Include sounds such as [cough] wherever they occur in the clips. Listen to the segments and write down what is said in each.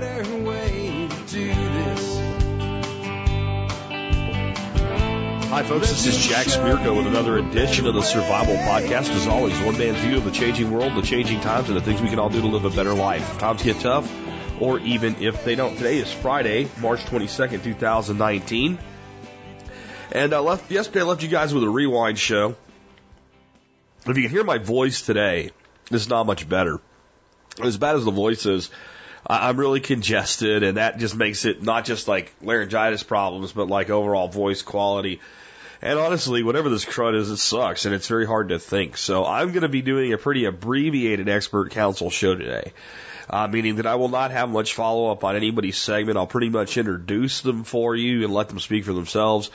better way to do this. Hi, folks. This is Jack Spirko with another edition of the Survival Podcast. As always, one man's view of the changing world, the changing times, and the things we can all do to live a better life. If times get tough, or even if they don't. Today is Friday, March 22nd, 2019. And uh, left, yesterday I left you guys with a rewind show. If you can hear my voice today, it's not much better. As bad as the voice is, I- I'm really congested, and that just makes it not just like laryngitis problems, but like overall voice quality. And honestly, whatever this crud is, it sucks, and it's very hard to think. So I'm going to be doing a pretty abbreviated expert council show today, uh, meaning that I will not have much follow up on anybody's segment. I'll pretty much introduce them for you and let them speak for themselves.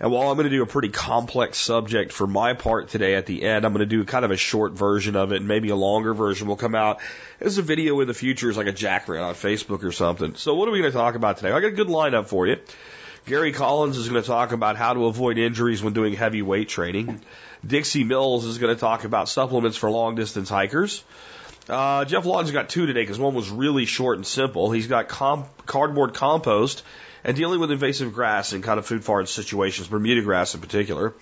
And while I'm going to do a pretty complex subject for my part today at the end, I'm going to do kind of a short version of it, and maybe a longer version will come out as a video in the future as like a jack rant on Facebook or something. So what are we going to talk about today? I got a good lineup for you. Gary Collins is going to talk about how to avoid injuries when doing heavy weight training. Dixie Mills is going to talk about supplements for long distance hikers. Uh, Geoff Lawton's got two today because one was really short and simple. He's got com- cardboard compost and dealing with invasive grass in kind of food forest situations, Bermuda grass in particular.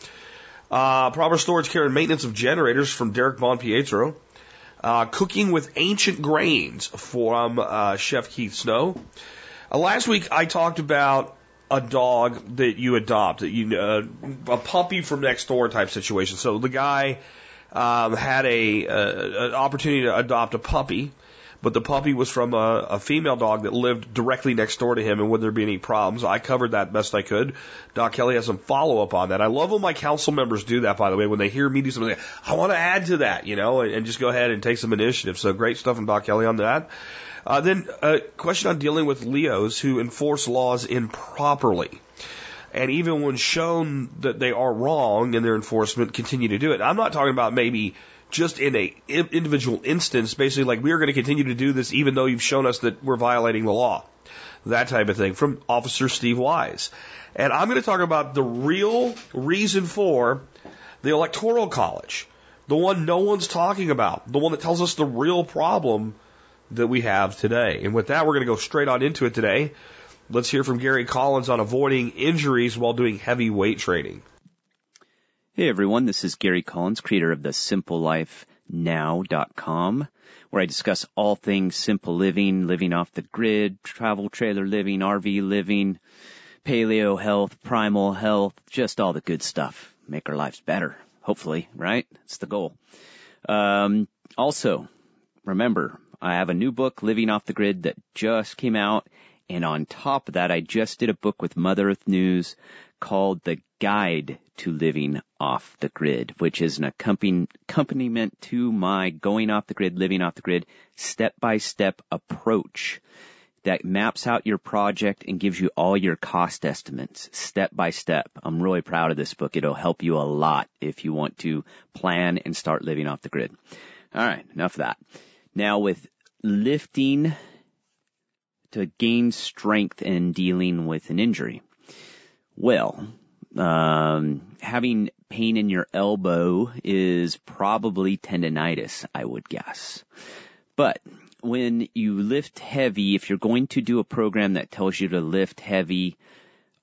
Uh, proper storage, care, and maintenance of generators from Derek Bon Pietro. Uh, cooking with ancient grains from uh, Chef Keith Snow. Uh, last week I talked about a dog that you adopt, that you uh, a puppy from next door type situation. So the guy um, had a, uh, an opportunity to adopt a puppy, but the puppy was from a, a female dog that lived directly next door to him, and would there be any problems? I covered that best I could. Doc Kelly has some follow up on that. I love when my council members do that, by the way, when they hear me do something, I want to add to that, you know, and, and just go ahead and take some initiative. So great stuff from Doc Kelly on that. Uh, then a question on dealing with LEOs who enforce laws improperly. And even when shown that they are wrong in their enforcement, continue to do it. I'm not talking about maybe just in a individual instance, basically like we are going to continue to do this even though you've shown us that we're violating the law. That type of thing from Officer Steve Wise. And I'm going to talk about the real reason for the Electoral College. The one no one's talking about. The one that tells us the real problem that we have today. And with that, we're going to go straight on into it today. Let's hear from Gary Collins on avoiding injuries while doing heavy weight training. Hey everyone, this is Gary Collins, creator of the simplelifenow.com, where I discuss all things simple living, living off the grid, travel trailer living, RV living, paleo health, primal health, just all the good stuff. Make our lives better, hopefully, right? That's the goal. Um, also, remember, I have a new book, Living Off the Grid, that just came out. And on top of that, I just did a book with Mother Earth News called The Guide to Living Off the Grid, which is an accompan- accompaniment to my Going Off the Grid, Living Off the Grid step by step approach that maps out your project and gives you all your cost estimates step by step. I'm really proud of this book. It'll help you a lot if you want to plan and start living off the grid. All right, enough of that. Now with lifting to gain strength in dealing with an injury. Well, um, having pain in your elbow is probably tendonitis, I would guess. But when you lift heavy, if you're going to do a program that tells you to lift heavy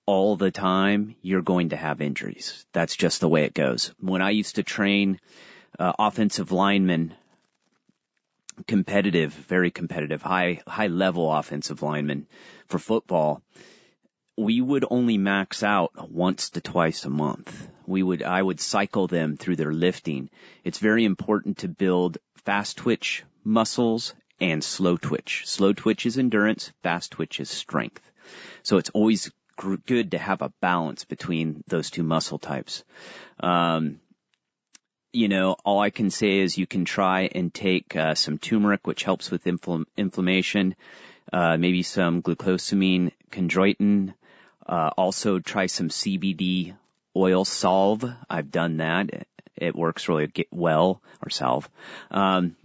all the time, you're going to have injuries. That's just the way it goes. When I used to train uh, offensive linemen, competitive, very competitive, high high level offensive linemen for football, we would only max out once to twice a month. We would, I would cycle them through their lifting. It's very important to build fast twitch muscles and slow twitch. Slow twitch is endurance, fast twitch is strength. So it's always gr- good to have a balance between those two muscle types. Um, you know, all I can say is you can try and take uh, some turmeric, which helps with infl- inflammation, uh, maybe some glucosamine chondroitin, uh, also try some CBD oil salve. I've done that. It, works really well, or salve. Um,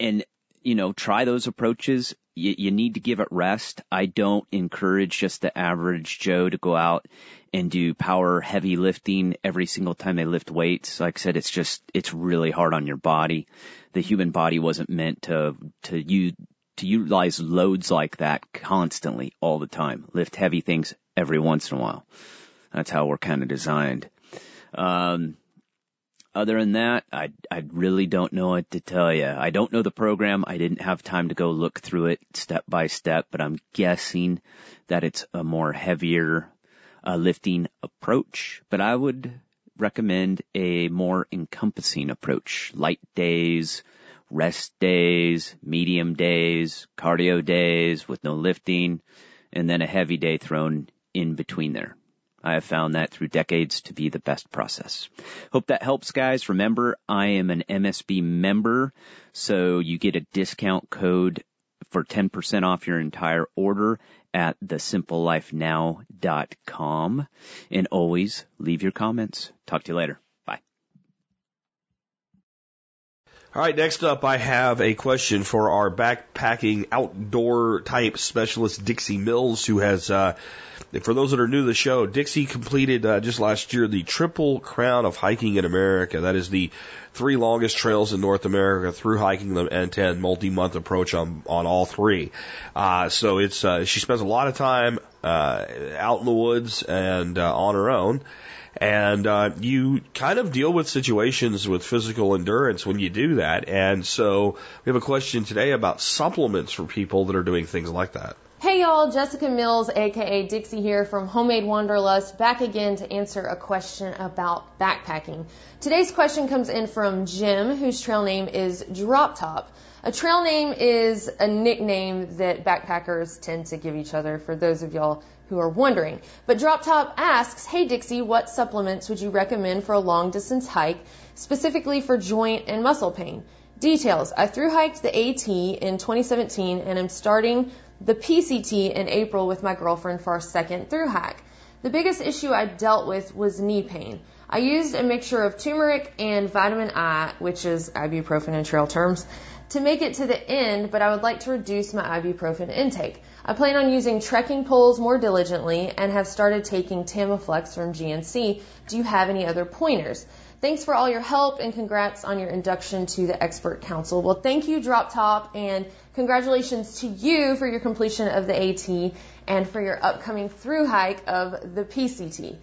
and, you know, try those approaches. You, you need to give it rest. I don't encourage just the average Joe to go out and do power heavy lifting every single time they lift weights. Like I said, it's just, it's really hard on your body. The human body wasn't meant to, to use, to utilize loads like that constantly all the time. Lift heavy things every once in a while. That's how we're kind of designed. Um, other than that, I I really don't know what to tell you. I don't know the program. I didn't have time to go look through it step by step, but I'm guessing that it's a more heavier uh, lifting approach. But I would recommend a more encompassing approach: light days, rest days, medium days, cardio days with no lifting, and then a heavy day thrown in between there. I have found that through decades to be the best process. Hope that helps guys. Remember, I am an MSB member, so you get a discount code for 10% off your entire order at thesimplelifenow.com. And always leave your comments. Talk to you later. Bye. All right, next up, I have a question for our backpacking outdoor type specialist, Dixie Mills, who has, uh, for those that are new to the show, Dixie completed uh, just last year the Triple Crown of Hiking in America. That is the three longest trails in North America through hiking them and 10 multi-month approach on, on all three. Uh, so it's, uh, she spends a lot of time, uh, out in the woods and, uh, on her own. And, uh, you kind of deal with situations with physical endurance when you do that. And so we have a question today about supplements for people that are doing things like that. Hey y'all, Jessica Mills, aka Dixie here from Homemade Wanderlust, back again to answer a question about backpacking. Today's question comes in from Jim, whose trail name is Drop Top. A trail name is a nickname that backpackers tend to give each other for those of y'all who are wondering. But Drop Top asks, Hey Dixie, what supplements would you recommend for a long distance hike, specifically for joint and muscle pain? Details. I through hiked the AT in 2017 and am starting the PCT in April with my girlfriend for our second through hike. The biggest issue I dealt with was knee pain. I used a mixture of turmeric and vitamin I, which is ibuprofen in trail terms, to make it to the end, but I would like to reduce my ibuprofen intake. I plan on using trekking poles more diligently and have started taking Tamiflex from GNC. Do you have any other pointers? Thanks for all your help and congrats on your induction to the expert council. Well, thank you, Drop Top, and congratulations to you for your completion of the AT and for your upcoming through hike of the PCT.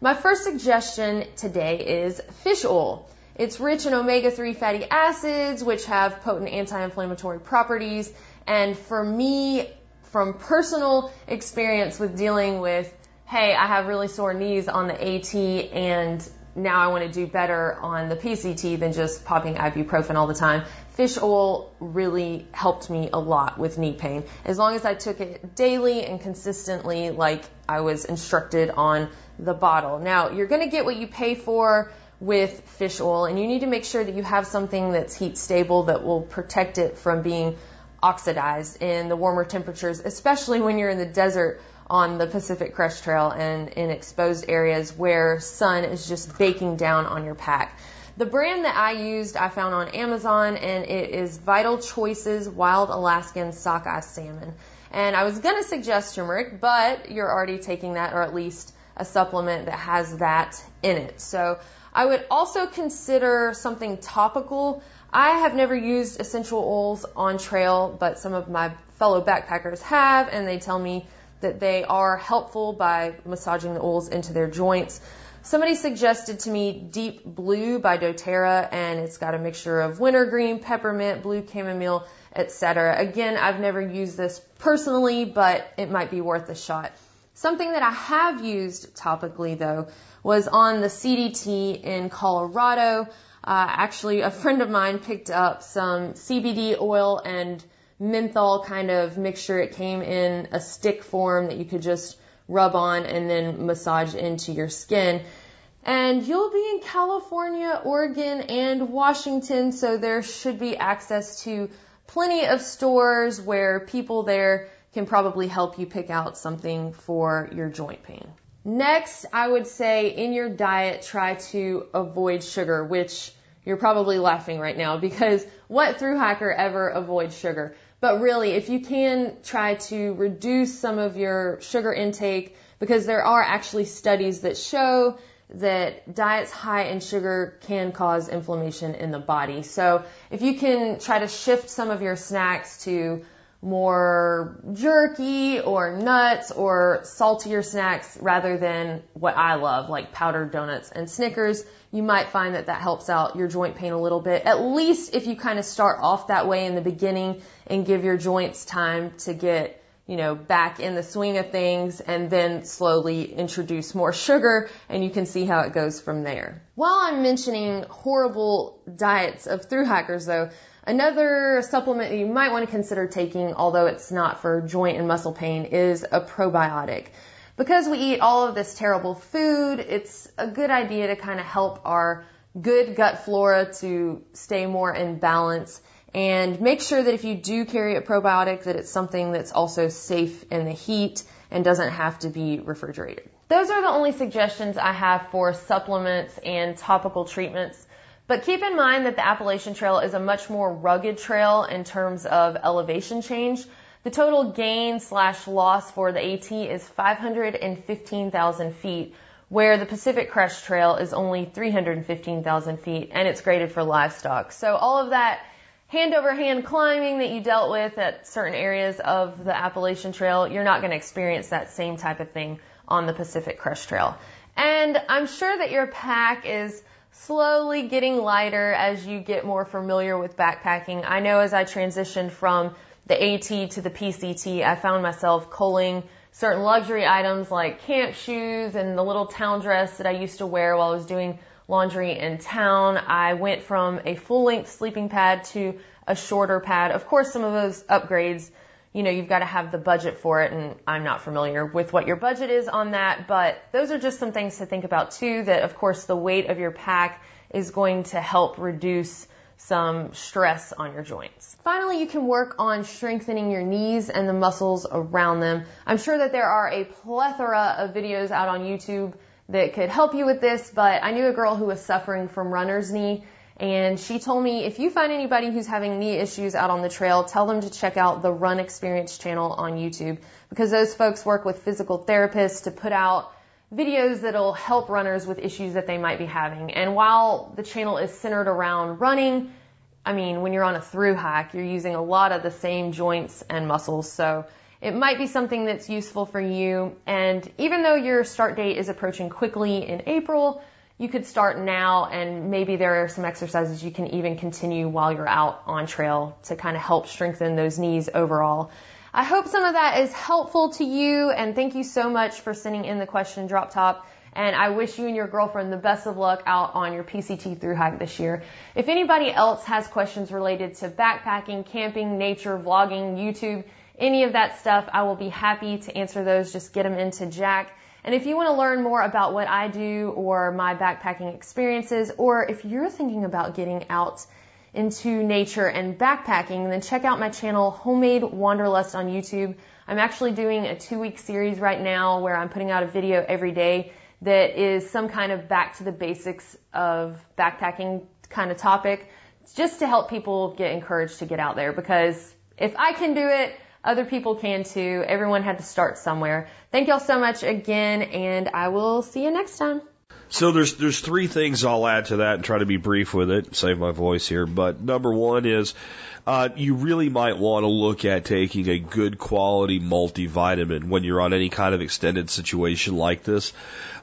My first suggestion today is fish oil. It's rich in omega-3 fatty acids, which have potent anti-inflammatory properties. And for me, from personal experience with dealing with, hey, I have really sore knees on the AT and now I want to do better on the PCT than just popping ibuprofen all the time. Fish oil really helped me a lot with knee pain. As long as I took it daily and consistently, like I was instructed on the bottle. Now, you're going to get what you pay for with fish oil, and you need to make sure that you have something that's heat stable that will protect it from being oxidized in the warmer temperatures, especially when you're in the desert on the Pacific Crest Trail and in exposed areas where sun is just baking down on your pack. The brand that I used, I found on Amazon, and it is Vital Choices Wild Alaskan Sockeye Salmon. And I was going to suggest turmeric, but you're already taking that, or at least a supplement that has that in it. So I would also consider something topical. I have never used essential oils on trail, but some of my fellow backpackers have, and they tell me that they are helpful by massaging the oils into their joints. Somebody suggested to me Deep Blue by doTERRA, and it's got a mixture of wintergreen, peppermint, blue chamomile, etc. Again, I've never used this personally, but it might be worth a shot. Something that I have used topically though was on the CDT in Colorado. Uh, actually, a [laughs] friend of mine picked up some CBD oil and menthol kind of mixture. It came in a stick form that you could just rub on and then massage into your skin. And you'll be in California, Oregon, and Washington, so there should be access to plenty of stores where people there can probably help you pick out something for your joint pain. Next, I would say in your diet, try to avoid sugar, which you're probably laughing right now because what through hiker ever avoids sugar? But really, if you can try to reduce some of your sugar intake, because there are actually studies that show that diets high in sugar can cause inflammation in the body. So if you can try to shift some of your snacks to more jerky or nuts or saltier snacks rather than what I love, like powdered donuts and Snickers, you might find that that helps out your joint pain a little bit. At least if you kind of start off that way in the beginning and give your joints time to get you know, back in the swing of things and then slowly introduce more sugar and you can see how it goes from there. While I'm mentioning horrible diets of through hikers though, another supplement that you might want to consider taking, although it's not for joint and muscle pain, is a probiotic. Because we eat all of this terrible food, it's a good idea to kind of help our good gut flora to stay more in balance and make sure that if you do carry a probiotic that it's something that's also safe in the heat and doesn't have to be refrigerated. Those are the only suggestions I have for supplements and topical treatments. But keep in mind that the Appalachian Trail is a much more rugged trail in terms of elevation change. The total gain slash loss for the AT is 515,000 feet, where the Pacific Crest Trail is only 315,000 feet, and it's graded for livestock. So all of that hand over hand climbing that you dealt with at certain areas of the Appalachian Trail, you're not going to experience that same type of thing on the Pacific Crest Trail. And I'm sure that your pack is slowly getting lighter as you get more familiar with backpacking. I know as I transitioned from the AT to the PCT, I found myself culling certain luxury items like camp shoes and the little town dress that I used to wear while I was doing laundry in town. I went from a full length sleeping pad to a shorter pad. Of course, some of those upgrades, you know, you've got to have the budget for it and I'm not familiar with what your budget is on that, but those are just some things to think about too that of course the weight of your pack is going to help reduce some stress on your joints. Finally, you can work on strengthening your knees and the muscles around them. I'm sure that there are a plethora of videos out on YouTube that could help you with this, but I knew a girl who was suffering from runner's knee and she told me if you find anybody who's having knee issues out on the trail, tell them to check out the Run Experience channel on YouTube because those folks work with physical therapists to put out videos that'll help runners with issues that they might be having. And while the channel is centered around running, I mean, when you're on a through hike, you're using a lot of the same joints and muscles. So it might be something that's useful for you. And even though your start date is approaching quickly in April, you could start now and maybe there are some exercises you can even continue while you're out on trail to kind of help strengthen those knees overall. I hope some of that is helpful to you and thank you so much for sending in the question drop top. And I wish you and your girlfriend the best of luck out on your PCT through hike this year. If anybody else has questions related to backpacking, camping, nature, vlogging, YouTube, any of that stuff, I will be happy to answer those. Just get them into Jack. And if you want to learn more about what I do or my backpacking experiences, or if you're thinking about getting out into nature and backpacking, then check out my channel, Homemade Wanderlust on YouTube. I'm actually doing a two week series right now where I'm putting out a video every day that is some kind of back to the basics of backpacking kind of topic just to help people get encouraged to get out there because if I can do it, other people can too. Everyone had to start somewhere. Thank y'all so much again, and I will see you next time. So there's there's three things I'll add to that and try to be brief with it, save my voice here. But number one is uh, you really might want to look at taking a good quality multivitamin when you're on any kind of extended situation like this.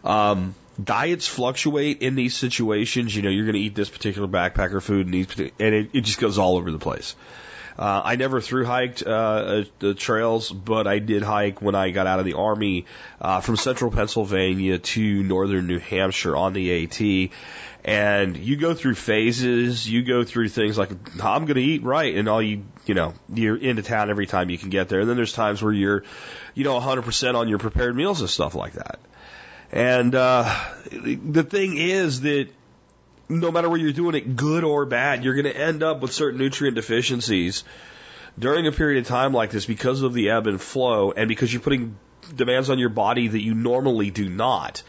Um, diets fluctuate in these situations. You know, you're going to eat this particular backpacker food and these, and it, it just goes all over the place. Uh, I never through hiked uh, the trails, but I did hike when I got out of the army uh, from central Pennsylvania to northern New Hampshire on the AT. And you go through phases, you go through things like, I'm going to eat right, and all you, you know, you're into town every time you can get there. And then there's times where you're, you know, 100% on your prepared meals and stuff like that. And uh, the thing is that no matter whether you're doing it good or bad, you're going to end up with certain nutrient deficiencies during a period of time like this because of the ebb and flow and because you're putting demands on your body that you normally do not.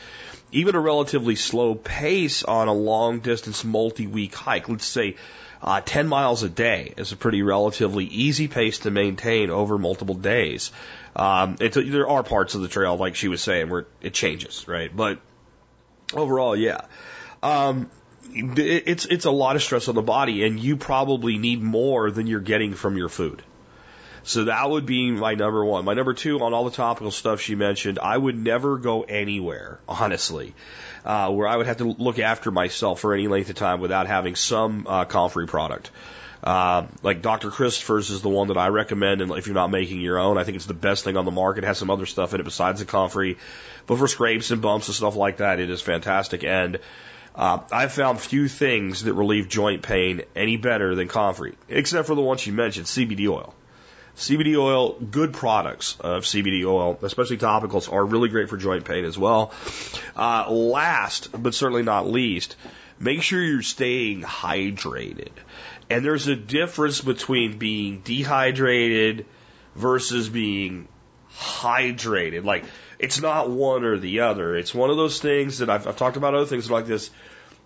Even a relatively slow pace on a long distance multi week hike, let's say uh, 10 miles a day, is a pretty relatively easy pace to maintain over multiple days. Um, there are parts of the trail, like she was saying, where it changes, right? But overall, yeah. Um, it's it's a lot of stress on the body, and you probably need more than you're getting from your food. So that would be my number one. My number two on all the topical stuff she mentioned, I would never go anywhere, honestly, uh, where I would have to look after myself for any length of time without having some uh, comfrey product. Uh, like Dr. Christopher's is the one that I recommend, and if you're not making your own, I think it's the best thing on the market. It has some other stuff in it besides the comfrey, but for scrapes and bumps and stuff like that, it is fantastic. And uh, I've found few things that relieve joint pain any better than comfrey, except for the ones you mentioned, CBD oil. CBD oil, good products of CBD oil, especially topicals, are really great for joint pain as well. Uh, last, but certainly not least, make sure you're staying hydrated. And there's a difference between being dehydrated versus being hydrated. Like, it's not one or the other. It's one of those things that I've, I've talked about other things like this.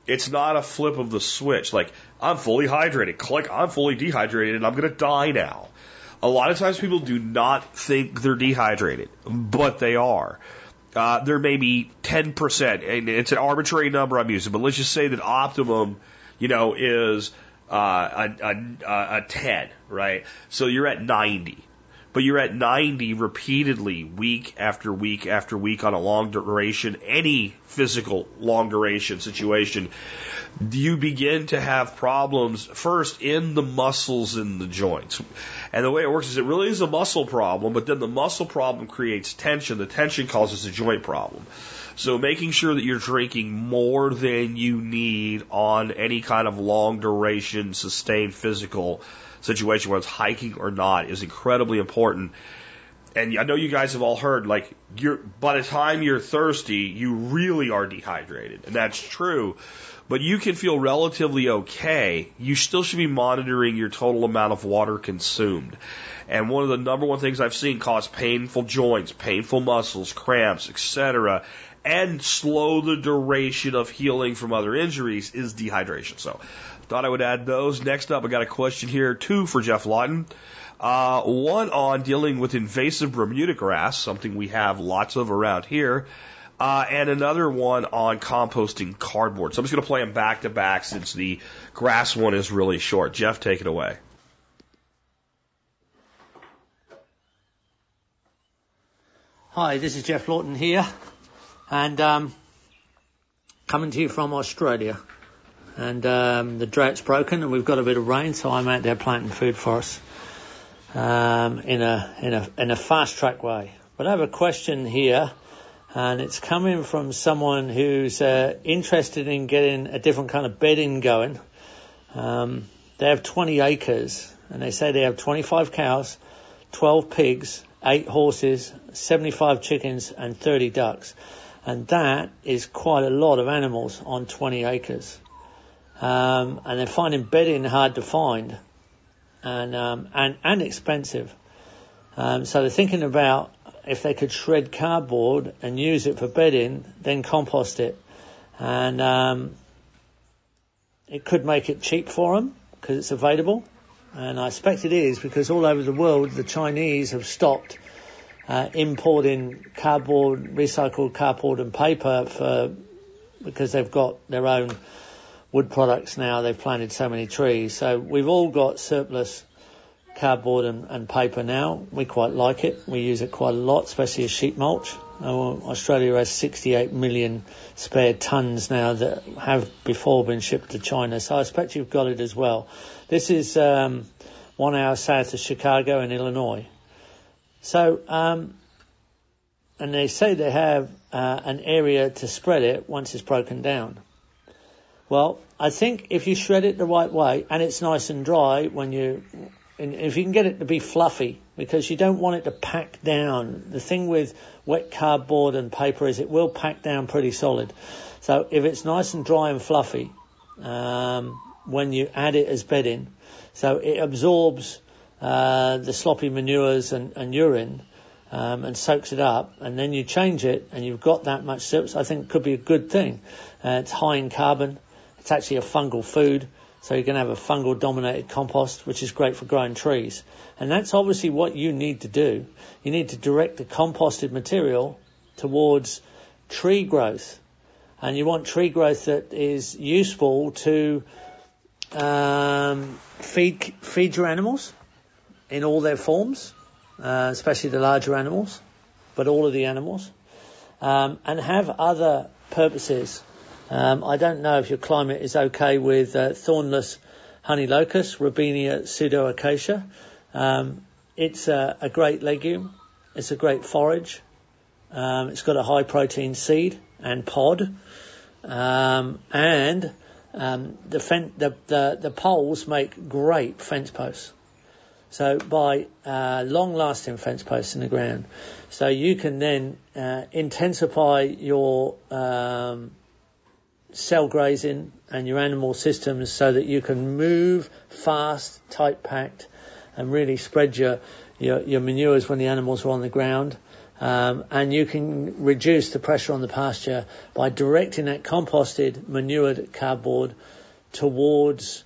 It's not a flip of the switch. Like, I'm fully hydrated. Click, I'm fully dehydrated and I'm going to die now. A lot of times people do not think they're dehydrated, but they are. Uh, there may be 10%, and it's an arbitrary number I'm using, but let's just say that optimum, you know, is uh, a, a, a 10, right? So you're at 90 but you're at 90 repeatedly, week after week after week on a long duration, any physical long duration situation, you begin to have problems first in the muscles in the joints. And the way it works is it really is a muscle problem, but then the muscle problem creates tension. The tension causes a joint problem. So making sure that you're drinking more than you need on any kind of long duration, sustained physical situation, whether it's hiking or not, is incredibly important. And I know you guys have all heard, like, you're, by the time you're thirsty, you really are dehydrated. And that's true. But you can feel relatively okay. You still should be monitoring your total amount of water consumed. And one of the number one things I've seen cause painful joints, painful muscles, cramps, etc., and slow the duration of healing from other injuries is dehydration. So Thought I would add those. Next up, I got a question here, two for Geoff Lawton. Uh, one on dealing with invasive Bermuda grass, something we have lots of around here. Uh, and another one on composting cardboard. So I'm just going to play them back to back since the grass one is really short. Geoff, take it away. Hi, this is Geoff Lawton here, and um, coming to you from Australia and um, the drought's broken, and we've got a bit of rain, so I'm out there planting food for us um, in a in a in a fast track way. But I have a question here, and it's coming from someone who's uh, interested in getting a different kind of bedding going. Um, they have 20 acres, and they say they have 25 cows, 12 pigs, eight horses, 75 chickens, and 30 ducks. And that is quite a lot of animals on 20 acres um, and they're finding bedding hard to find and um, and and expensive. Um, so they're thinking about if they could shred cardboard and use it for bedding, then compost it, and um, it could make it cheap for them because it's available. And I expect it is because all over the world the Chinese have stopped uh, importing cardboard, recycled cardboard and paper for because they've got their own wood products now. They've planted so many trees. So we've all got surplus cardboard and, and paper now. We quite like it. We use it quite a lot, especially as sheet mulch. Uh, Australia has 68 million spare tons now that have before been shipped to China. So I expect you've got it as well. This is um, one hour south of Chicago in Illinois. So, um, and they say they have uh, an area to spread it once it's broken down. Well, I think if you shred it the right way and it's nice and dry when you, if you can get it to be fluffy, because you don't want it to pack down. The thing with wet cardboard and paper is it will pack down pretty solid. So if it's nice and dry and fluffy, um, when you add it as bedding, so it absorbs uh, the sloppy manures and, and urine um, and soaks it up, and then you change it, and you've got that much surplus. I think could be a good thing. Uh, it's high in carbon. It's actually a fungal food, so you're going to have a fungal dominated compost, which is great for growing trees. And that's obviously what you need to do. You need to direct the composted material towards tree growth. And you want tree growth that is useful to um, feed feed your animals. in all their forms, uh, especially the larger animals, but all of the animals, um, and have other purposes. Um, I don't know if your climate is okay with uh, thornless honey locust, Robinia pseudoacacia. Um, it's a, a, great legume. It's a great forage. Um, it's got a high protein seed and pod. Um, and um, the, fen- the, the, the poles make great fence posts. So by uh, long-lasting fence posts in the ground, so you can then uh, intensify your um, cell grazing and your animal systems so that you can move fast, tight packed, and really spread your, your, your manures when the animals are on the ground. Um, and you can reduce the pressure on the pasture by directing that composted, manured cardboard towards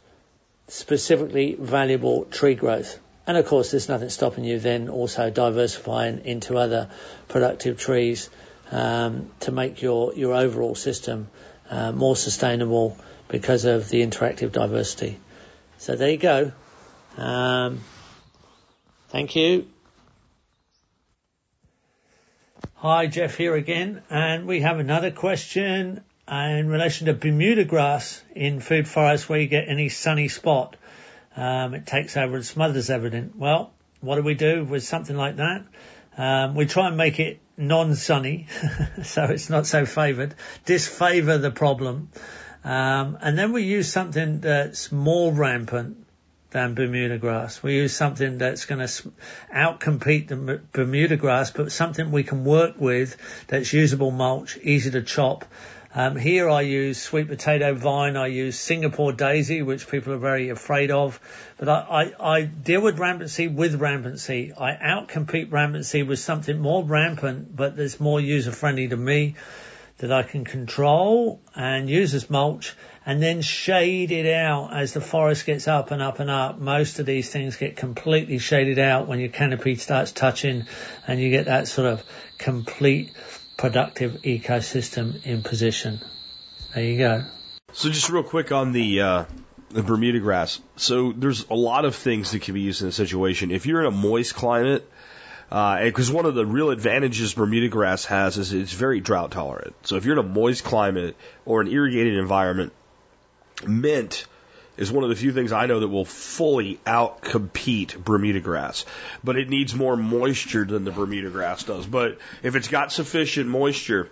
specifically valuable tree growth. And of course, there's nothing stopping you then also diversifying into other productive trees um, to make your, your overall system uh, more sustainable because of the interactive diversity. So there you go. Um, thank you. Hi, Geoff here again, and we have another question in relation to Bermuda grass in food forests where you get any sunny spot. Um, it takes over and smothers everything. Well, what do we do with something like that? Um, we try and make it non-sunny, [laughs] so it's not so favoured, disfavour the problem. Um, and then we use something that's more rampant than Bermuda grass. We use something that's going to outcompete the Bermuda grass, but something we can work with that's usable mulch, easy to chop, um, here I use sweet potato vine. I use Singapore daisy, which people are very afraid of. But I, I, I deal with rampancy with rampancy. I outcompete rampancy with something more rampant, but that's more user friendly to me that I can control and use as mulch and then shade it out as the forest gets up and up and up. Most of these things get completely shaded out when your canopy starts touching and you get that sort of complete productive ecosystem in position. There you go. So just real quick on the uh, the Bermuda grass. So there's a lot of things that can be used in a situation. If you're in a moist climate, because uh, one of the real advantages Bermuda grass has is it's very drought tolerant. So if you're in a moist climate or an irrigated environment, mint is one of the few things I know that will fully outcompete Bermuda grass. But it needs more moisture than the Bermuda grass does. But if it's got sufficient moisture,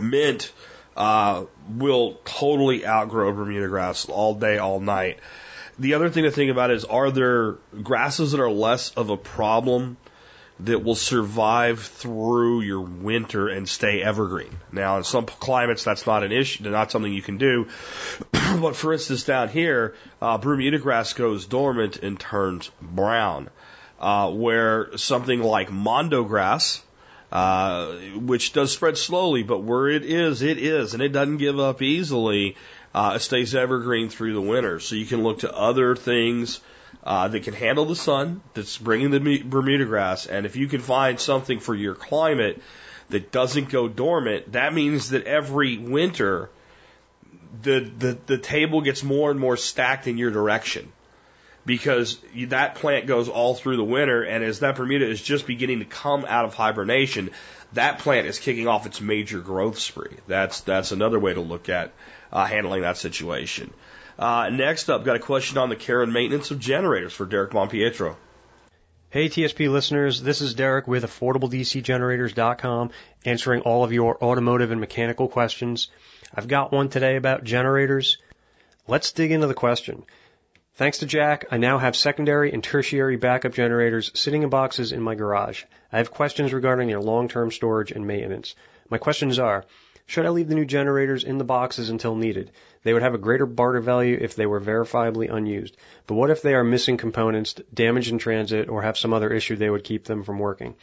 mint uh, will totally outgrow Bermuda grass all day, all night. The other thing to think about is are there grasses that are less of a problem that will survive through your winter and stay evergreen. Now, in some climates, that's not an issue, not something you can do. [clears throat] but for instance, down here, uh, Bermuda grass goes dormant and turns brown, uh, where something like mondo grass, uh, which does spread slowly, but where it is, it is, and it doesn't give up easily. Uh, it stays evergreen through the winter. So you can look to other things uh, that can handle the sun, that's bringing the Bermuda grass, and if you can find something for your climate that doesn't go dormant, that means that every winter the the, the table gets more and more stacked in your direction because that plant goes all through the winter, and as that Bermuda is just beginning to come out of hibernation, that plant is kicking off its major growth spree. That's that's another way to look at uh, handling that situation. Uh, next up, got a question on the care and maintenance of generators for Derek Monpietro. Hey TSP listeners, this is Derek with AffordableDCGenerators.com answering all of your automotive and mechanical questions. I've got one today about generators. Let's dig into the question. Thanks to Jack, I now have secondary and tertiary backup generators sitting in boxes in my garage. I have questions regarding their long-term storage and maintenance. My questions are, should I leave the new generators in the boxes until needed? They would have a greater barter value if they were verifiably unused. But what if they are missing components, damaged in transit, or have some other issue they would keep them from working?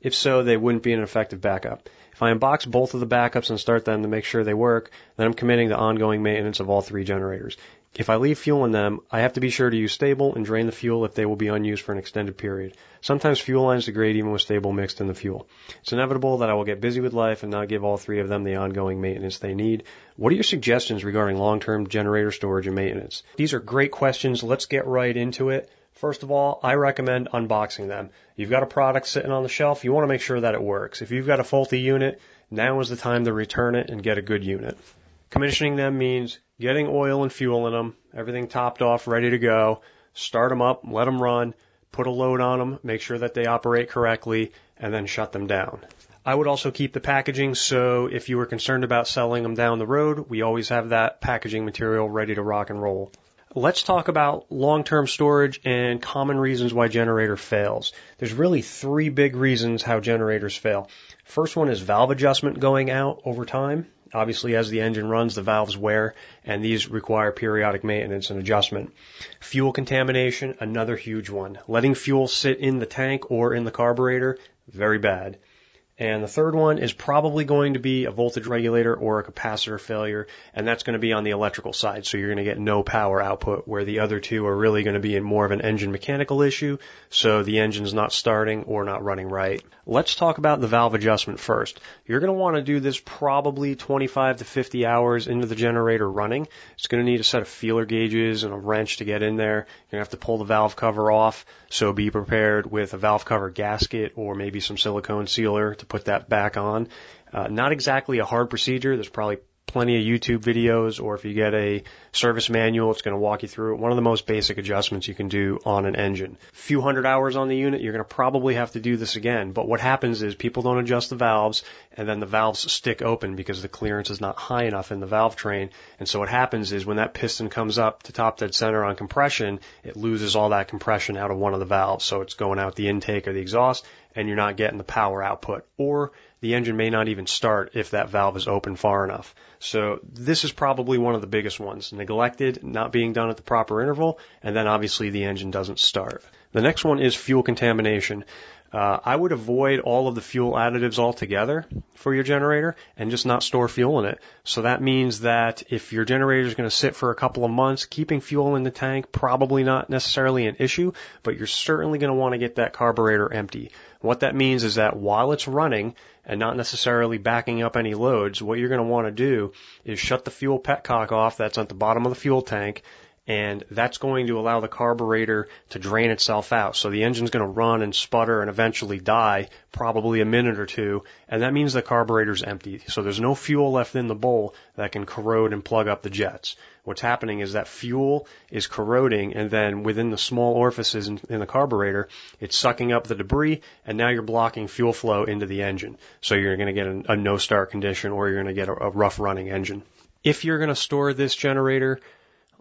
If so, they wouldn't be an effective backup. If I unbox both of the backups and start them to make sure they work, then I'm committing to ongoing maintenance of all three generators. If I leave fuel in them, I have to be sure to use stable and drain the fuel if they will be unused for an extended period. Sometimes fuel lines degrade even with stable mixed in the fuel. It's inevitable that I will get busy with life and not give all three of them the ongoing maintenance they need. What are your suggestions regarding long-term generator storage and maintenance? These are great questions. Let's get right into it. First of all, I recommend unboxing them. You've got a product sitting on the shelf, you want to make sure that it works. If you've got a faulty unit, now is the time to return it and get a good unit. Commissioning them means getting oil and fuel in them, everything topped off, ready to go. Start them up, let them run, put a load on them, make sure that they operate correctly, and then shut them down. I would also keep the packaging so if you were concerned about selling them down the road, we always have that packaging material ready to rock and roll. Let's talk about long-term storage and common reasons why generator fails. There's really three big reasons how generators fail. First one is valve adjustment going out over time. Obviously, as the engine runs, the valves wear, and these require periodic maintenance and adjustment. Fuel contamination, another huge one. Letting fuel sit in the tank or in the carburetor, very bad. And the third one is probably going to be a voltage regulator or a capacitor failure, and that's going to be on the electrical side. So you're going to get no power output, where the other two are really going to be in more of an engine mechanical issue, so the engine's not starting or not running right. Let's talk about the valve adjustment first. You're going to want to do this probably 25 to 50 hours into the generator running. It's going to need a set of feeler gauges and a wrench to get in there. You're going to have to pull the valve cover off, so be prepared with a valve cover gasket or maybe some silicone sealer to put that back on. Uh, not exactly a hard procedure. There's probably plenty of YouTube videos, or if you get a service manual, it's going to walk you through it. One of the most basic adjustments you can do on an engine. A few hundred hours on the unit, you're going to probably have to do this again. But what happens is people don't adjust the valves, and then the valves stick open because the clearance is not high enough in the valve train. And so what happens is when that piston comes up to top dead center on compression, it loses all that compression out of one of the valves. So it's going out the intake or the exhaust, and you're not getting the power output. Or the engine may not even start if that valve is open far enough. So this is probably one of the biggest ones. Neglected, not being done at the proper interval, and then obviously the engine doesn't start. The next one is fuel contamination. Uh, I would avoid all of the fuel additives altogether for your generator and just not store fuel in it. So that means that if your generator is going to sit for a couple of months, keeping fuel in the tank probably not necessarily an issue, but you're certainly going to want to get that carburetor empty. What that means is that while it's running and not necessarily backing up any loads, what you're going to want to do is shut the fuel petcock off that's at the bottom of the fuel tank and that's going to allow the carburetor to drain itself out. So the engine's going to run and sputter and eventually die, probably a minute or two, and that means the carburetor's empty. So there's no fuel left in the bowl that can corrode and plug up the jets. What's happening is that fuel is corroding and then within the small orifices in, in the carburetor, it's sucking up the debris and now you're blocking fuel flow into the engine. So you're going to get a, a no start condition or you're going to get a, a rough running engine. If you're going to store this generator,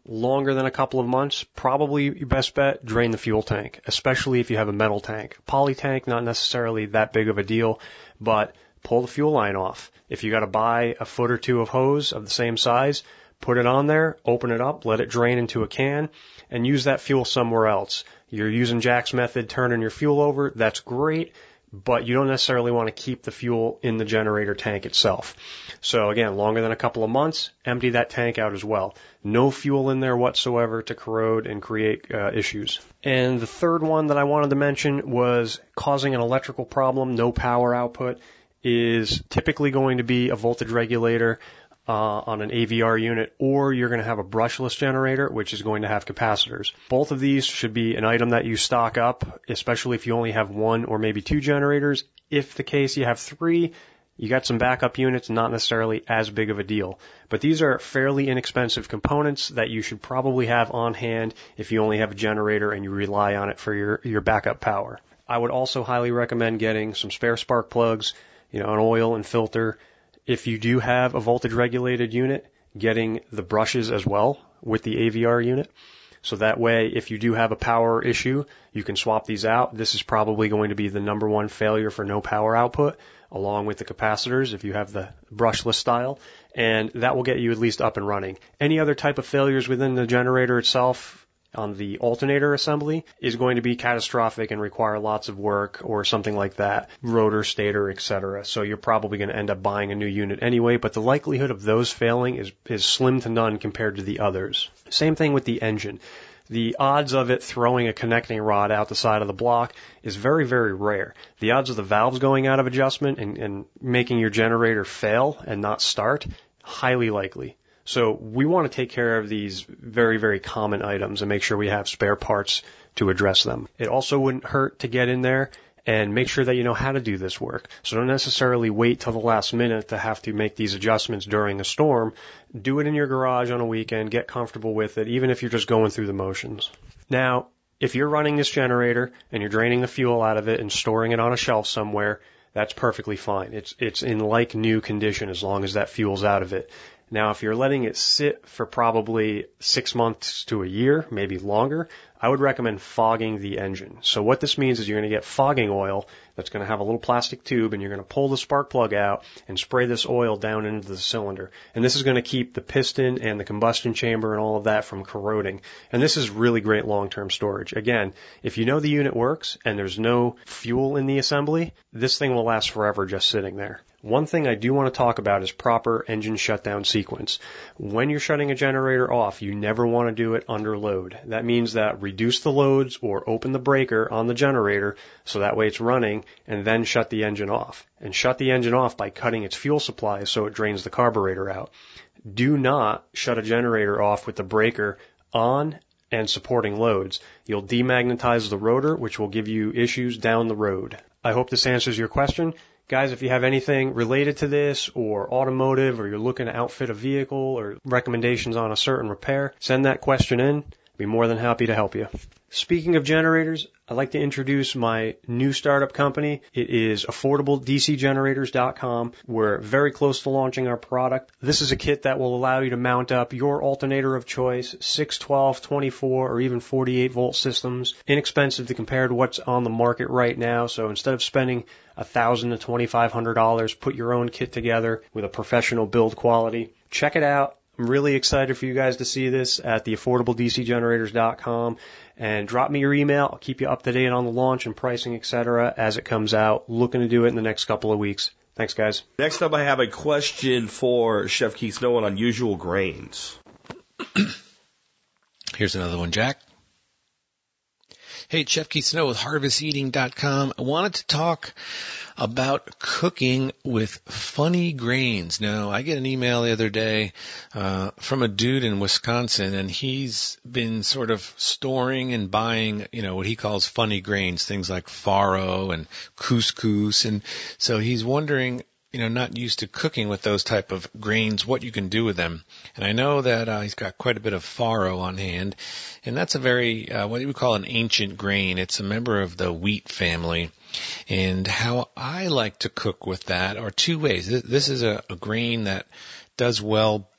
longer than a couple of months, probably your best bet, drain the fuel tank, especially if you have a metal tank. Poly tank, not necessarily that big of a deal, but pull the fuel line off. If you got to buy a foot or two of hose of the same size, put it on there, open it up, let it drain into a can, and use that fuel somewhere else. You're using Jack's method, turning your fuel over, that's great, but you don't necessarily want to keep the fuel in the generator tank itself. So again, longer than a couple of months, empty that tank out as well. No fuel in there whatsoever to corrode and create uh, issues. And the third one that I wanted to mention was causing an electrical problem, no power output, is typically going to be a voltage regulator uh, on an AVR unit, or you're going to have a brushless generator, which is going to have capacitors. Both of these should be an item that you stock up, especially if you only have one or maybe two generators. If the case you have three, you got some backup units, not necessarily as big of a deal. But these are fairly inexpensive components that you should probably have on hand if you only have a generator and you rely on it for your, your backup power. I would also highly recommend getting some spare spark plugs, you know, an oil and filter, if you do have a voltage regulated unit, getting the brushes as well with the AVR unit. So that way, if you do have a power issue, you can swap these out. This is probably going to be the number one failure for no power output, along with the capacitors if you have the brushless style, and that will get you at least up and running. Any other type of failures within the generator itself, on the alternator assembly is going to be catastrophic and require lots of work or something like that, rotor, stator, etc. So you're probably going to end up buying a new unit anyway, but the likelihood of those failing is, is slim to none compared to the others. Same thing with the engine. The odds of it throwing a connecting rod out the side of the block is very, very rare. The odds of the valves going out of adjustment and, and making your generator fail and not start, highly likely. So we want to take care of these very, very common items and make sure we have spare parts to address them. It also wouldn't hurt to get in there and make sure that you know how to do this work. So don't necessarily wait till the last minute to have to make these adjustments during a storm. Do it in your garage on a weekend, get comfortable with it, even if you're just going through the motions. Now, if you're running this generator and you're draining the fuel out of it and storing it on a shelf somewhere, that's perfectly fine. It's it's in like new condition as long as that fuel's out of it. Now, if you're letting it sit for probably six months to a year, maybe longer, I would recommend fogging the engine. So what this means is you're going to get fogging oil that's going to have a little plastic tube and you're going to pull the spark plug out and spray this oil down into the cylinder. And this is going to keep the piston and the combustion chamber and all of that from corroding. And this is really great long-term storage. Again, if you know the unit works and there's no fuel in the assembly, this thing will last forever just sitting there. One thing I do want to talk about is proper engine shutdown sequence. When you're shutting a generator off, you never want to do it under load. That means that reduce the loads or open the breaker on the generator so that way it's running and then shut the engine off. And shut the engine off by cutting its fuel supply so it drains the carburetor out. Do not shut a generator off with the breaker on and supporting loads. You'll demagnetize the rotor, which will give you issues down the road. I hope this answers your question. Guys, if you have anything related to this or automotive or you're looking to outfit a vehicle or recommendations on a certain repair, send that question in. Be more than happy to help you. Speaking of generators, I'd like to introduce my new startup company. It is affordabledcgenerators.com. We're very close to launching our product. This is a kit that will allow you to mount up your alternator of choice, 6, 12, 24, or even 48 volt systems. Inexpensive to compare to what's on the market right now. So instead of spending a 1,000 to $2,500, put your own kit together with a professional build quality. Check it out. I'm really excited for you guys to see this at the affordabledcgenerators.com and drop me your email. I'll keep you up to date on the launch and pricing, etc. as it comes out. Looking to do it in the next couple of weeks. Thanks, guys. Next up, I have a question for Chef Keith Snow on unusual grains. [clears throat] Here's another one, Jack. Hey, Chef Keith Snow with HarvestEating.com. I wanted to talk about cooking with funny grains. Now, I get an email the other day uh, from a dude in Wisconsin, and he's been sort of storing and buying, you know, what he calls funny grains, things like farro and couscous, and so he's wondering you know, not used to cooking with those type of grains, what you can do with them. And I know that uh, he's got quite a bit of farro on hand, and that's a very uh, what you call an ancient grain. It's a member of the wheat family. And how I like to cook with that are two ways. This is a, a grain that does well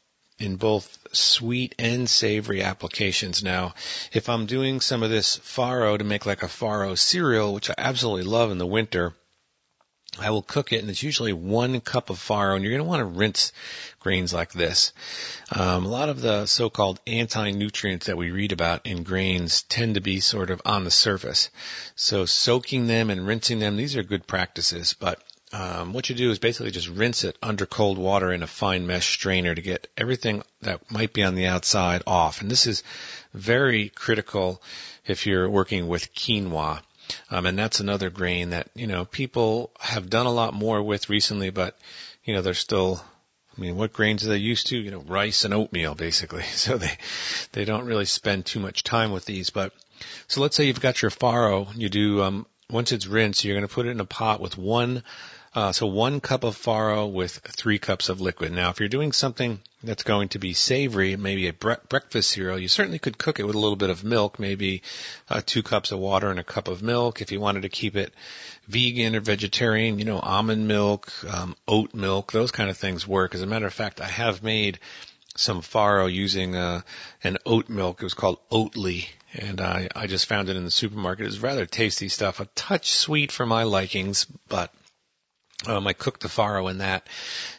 in both sweet and savory applications. Now, if I'm doing some of this farro to make like a farro cereal, which I absolutely love in the winter, I will cook it, and it's usually one cup of farro, and you're going to want to rinse grains like this. Um, a lot of the so-called anti-nutrients that we read about in grains tend to be sort of on the surface. So soaking them and rinsing them, these are good practices, but um, what you do is basically just rinse it under cold water in a fine mesh strainer to get everything that might be on the outside off. And this is very critical if you're working with quinoa. Um, and that's another grain that, you know, people have done a lot more with recently, but, you know, they're still, I mean, what grains are they used to? You know, rice and oatmeal, basically. [laughs] So they, they don't really spend too much time with these, but, so let's say you've got your farro, you do, um, once it's rinsed, you're going to put it in a pot with one uh, so one cup of farro with three cups of liquid. Now, if you're doing something that's going to be savory, maybe a bre- breakfast cereal, you certainly could cook it with a little bit of milk, maybe uh, two cups of water and a cup of milk. If you wanted to keep it vegan or vegetarian, you know, almond milk, um, oat milk, those kind of things work. As a matter of fact, I have made some farro using uh, an oat milk. It was called Oatly, and I, I just found it in the supermarket. It's rather tasty stuff, a touch sweet for my likings, but um, I cook the farro in that,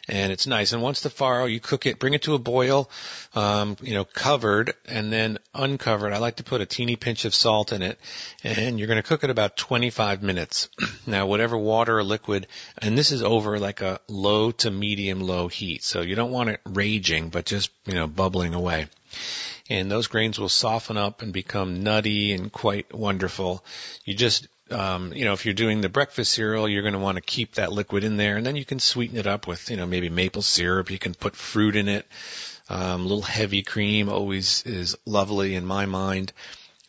and it's nice. And once the farro, you cook it, bring it to a boil, um, you know, covered, and then uncovered. I like to put a teeny pinch of salt in it, and you're going to cook it about 25 minutes. [clears throat] now, whatever water or liquid, and this is over like a low to medium low heat, so you don't want it raging, but just you know, bubbling away and those grains will soften up and become nutty and quite wonderful. You just um, you know, if you're doing the breakfast cereal, you're going to want to keep that liquid in there, and then you can sweeten it up with, you know, maybe maple syrup. You can put fruit in it. Um, a little heavy cream always is lovely in my mind.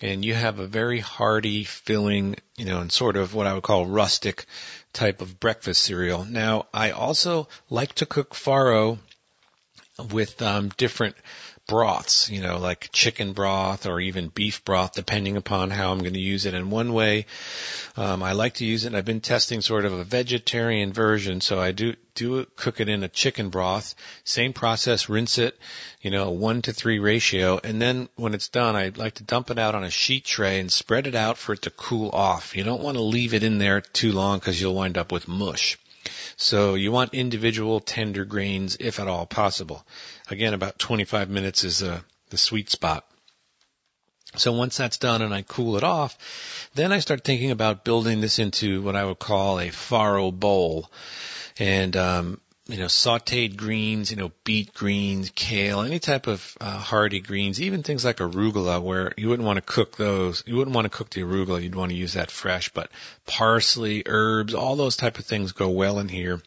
and you have a very hearty, filling, you know, and sort of what I would call rustic type of breakfast cereal. Now, I also like to cook farro with um, different broths, you know, like chicken broth or even beef broth, depending upon how I'm going to use it. And one way um, I like to use it, I've been testing sort of a vegetarian version, so I do do cook it in a chicken broth. Same process, rinse it, you know, one to three ratio, and then when it's done, I like to dump it out on a sheet tray and spread it out for it to cool off. You don't want to leave it in there too long because you'll wind up with mush. So you want individual tender grains if at all possible. Again, about 25 minutes is uh, the sweet spot. So once that's done and I cool it off, then I start thinking about building this into what I would call a farro bowl. And um, you know, sauteed greens, you know, beet greens, kale, any type of uh, hardy greens, even things like arugula where you wouldn't want to cook those. You wouldn't want to cook the arugula. You'd want to use that fresh, but parsley, herbs, all those type of things go well in here.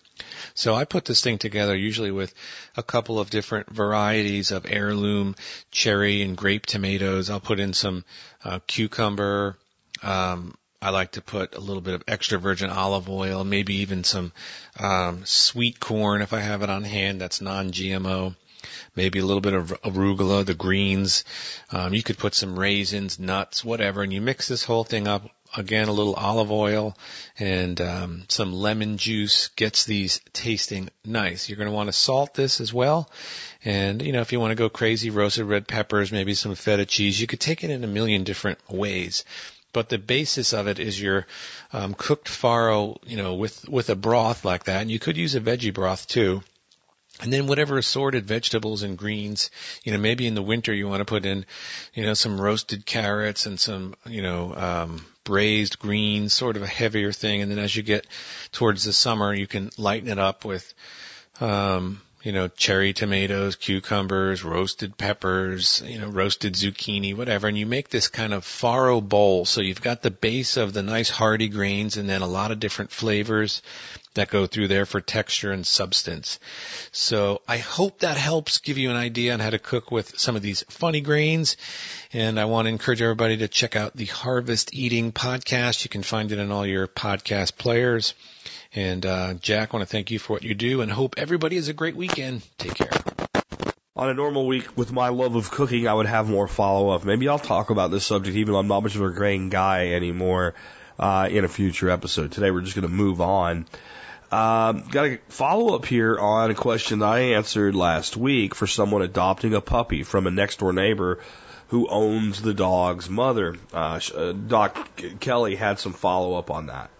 So I put this thing together usually with a couple of different varieties of heirloom cherry and grape tomatoes. I'll put in some uh, cucumber, um, I like to put a little bit of extra virgin olive oil, maybe even some um, sweet corn if I have it on hand that's non-GMO. Maybe a little bit of arugula, the greens. Um, you could put some raisins, nuts, whatever, and you mix this whole thing up. Again, a little olive oil and um, some lemon juice gets these tasting nice. You're going to want to salt this as well. And, you know, if you want to go crazy, roasted red peppers, maybe some feta cheese, you could take it in a million different ways but the basis of it is your um, cooked farro, you know, with with a broth like that. And you could use a veggie broth too. And then whatever assorted vegetables and greens, you know, maybe in the winter you want to put in, you know, some roasted carrots and some, you know, um, braised greens, sort of a heavier thing. And then as you get towards the summer, you can lighten it up with, um, you know, cherry tomatoes, cucumbers, roasted peppers, you know, roasted zucchini, whatever, and you make this kind of farro bowl. So you've got the base of the nice hearty grains and then a lot of different flavors that go through there for texture and substance. So I hope that helps give you an idea on how to cook with some of these funny grains. And I want to encourage everybody to check out the Harvest Eating podcast. You can find it in all your podcast players. And uh, Jack, I want to thank you for what you do and hope everybody has a great weekend. Take care. On a normal week with my love of cooking, I would have more follow up. Maybe I'll talk about this subject even though I'm not much of a grain guy anymore uh, in a future episode. Today we're just going to move on. Um, got a follow up here on a question that I answered last week for someone adopting a puppy from a next door neighbor who owns the dog's mother. Uh, uh Doc Kelly had some follow up on that.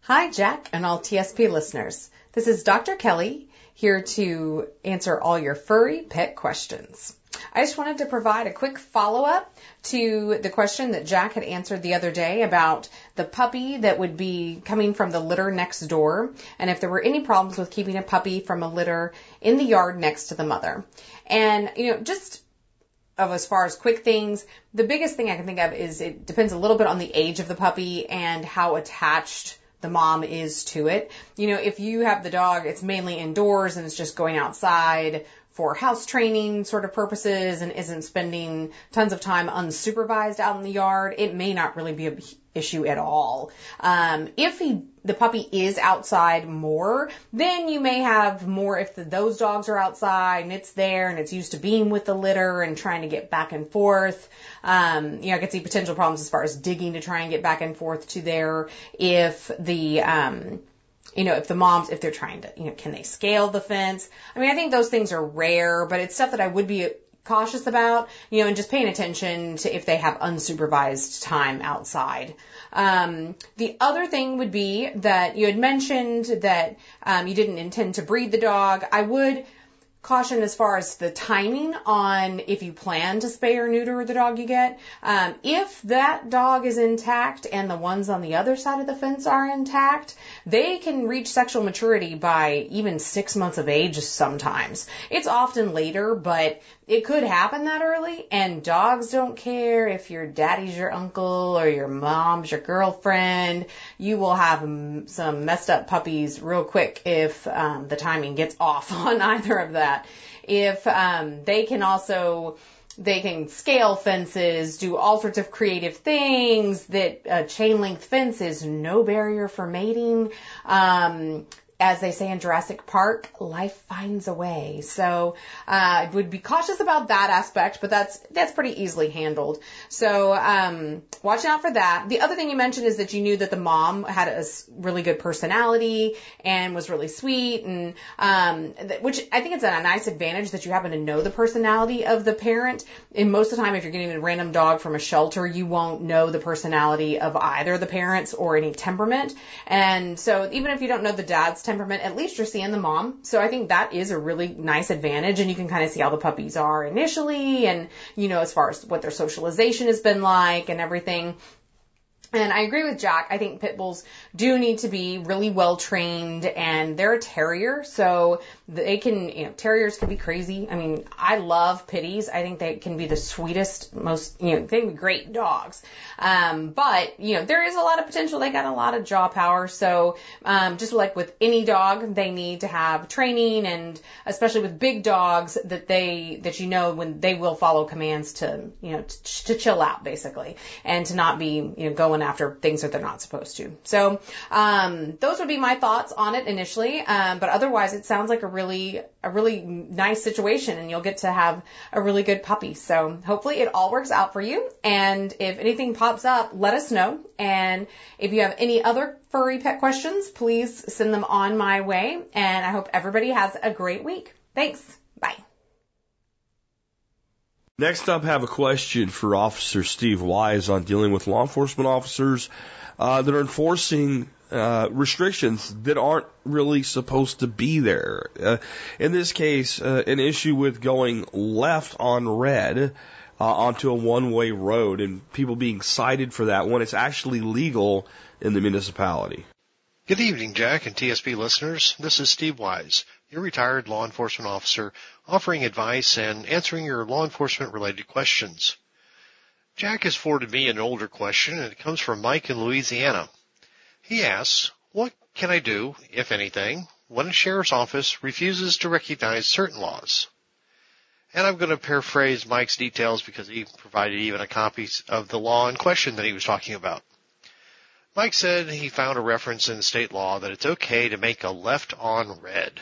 Hi, Jack and all TSP listeners. This is Dr. Kelly here to answer all your furry pet questions. I just wanted to provide a quick follow up to the question that Jack had answered the other day about the puppy that would be coming from the litter next door and if there were any problems with keeping a puppy from a litter in the yard next to the mother. And, you know, just of as far as quick things, the biggest thing I can think of is it depends a little bit on the age of the puppy and how attached the mom is to it. You know, if you have the dog, it's mainly indoors and it's just going outside for house training sort of purposes and isn't spending tons of time unsupervised out in the yard, it may not really be an issue at all. Um, if he, the puppy is outside more, then you may have more if the, those dogs are outside and it's there and it's used to being with the litter and trying to get back and forth. Um, you know, I could see potential problems as far as digging to try and get back and forth to there if the, um, you know, if the moms, if they're trying to, you know, can they scale the fence? I mean, I think those things are rare, but it's stuff that I would be cautious about, you know, and just paying attention to if they have unsupervised time outside. Um, the other thing would be that you had mentioned that um, you didn't intend to breed the dog. I would caution as far as the timing on if you plan to spay or neuter the dog you get. Um, if that dog is intact and the ones on the other side of the fence are intact, they can reach sexual maturity by even six months of age sometimes. It's often later, but it could happen that early and dogs don't care if your daddy's your uncle or your mom's your girlfriend. You will have some messed up puppies real quick if um, the timing gets [laughs] off on either of that. If um, they can also they can scale fences, do all sorts of creative things. That a chain link fence is no barrier for mating. Um, as they say in Jurassic Park, life finds a way. So uh, I would be cautious about that aspect, but that's that's pretty easily handled. So um, watching out for that. The other thing you mentioned is that you knew that the mom had a really good personality and was really sweet, and um, which I think it's a nice advantage that you happen to know the personality of the parent. And most of the time, if you're getting a random dog from a shelter, you won't know the personality of either the parents or any temperament. And so even if you don't know the dad's temperament, at least you're seeing the mom. So I think that is a really nice advantage and you can kind of see how the puppies are initially and, you know, as far as what their socialization has been like and everything. And I agree with Jack. I think pit bulls do need to be really well trained and they're a terrier. So they can, you know, terriers can be crazy. I mean, I love pitties. I think they can be the sweetest, most, you know, they can be great dogs. Um, but, you know, there is a lot of potential. They got a lot of jaw power. So, um, just like with any dog, they need to have training and especially with big dogs that they, that you know when they will follow commands to, you know, to, to chill out basically and to not be, you know, going after things that they're not supposed to. So, um, those would be my thoughts on it initially. Um, but otherwise it sounds like a really, a really nice situation and you'll get to have a really good puppy. So hopefully it all works out for you. And if anything pops up, let us know. And if you have any other furry pet questions, please send them on my way. And I hope everybody has a great week. Thanks. Bye. Next up, I have a question for Officer Steve Wise on dealing with law enforcement officers uh, that are enforcing uh, restrictions that aren't really supposed to be there. Uh, in this case, uh, an issue with going left on red uh, onto a one-way road and people being cited for that when it's actually legal in the municipality. Good evening, Jack and TSP listeners. This is Steve Wise, your retired law enforcement officer, offering advice and answering your law enforcement related questions. Jack has forwarded me an older question and it comes from Mike in Louisiana. He asks, what can I do, if anything, when a sheriff's office refuses to recognize certain laws? And I'm going to paraphrase Mike's details because he provided even a copy of the law in question that he was talking about. Mike said he found a reference in state law that it's okay to make a left on red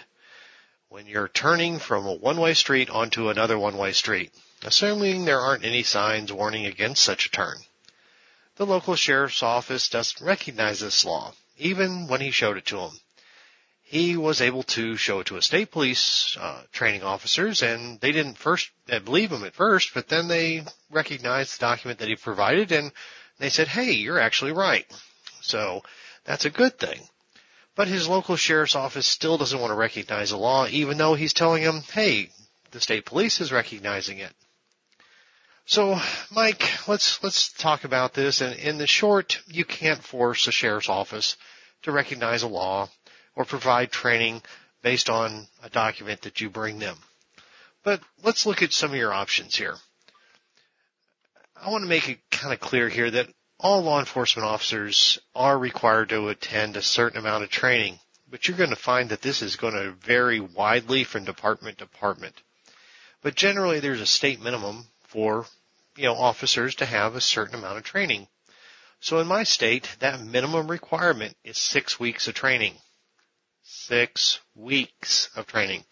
when you're turning from a one-way street onto another one-way street, assuming there aren't any signs warning against such a turn. The local sheriff's office doesn't recognize this law, even when he showed it to them. He was able to show it to a state police uh, training officers, and they didn't first believe him at first, but then they recognized the document that he provided, and they said, "Hey, you're actually right." So that's a good thing. But his local sheriff's office still doesn't want to recognize the law, even though he's telling them, "Hey, the state police is recognizing it." So, Mike, let's let's talk about this. And in the short, you can't force a sheriff's office to recognize a law or provide training based on a document that you bring them. But let's look at some of your options here. I want to make it kind of clear here that all law enforcement officers are required to attend a certain amount of training, but you're going to find that this is going to vary widely from department to department. But generally there's a state minimum for, you know, officers to have a certain amount of training. So in my state, that minimum requirement is six weeks of training. Six weeks of training.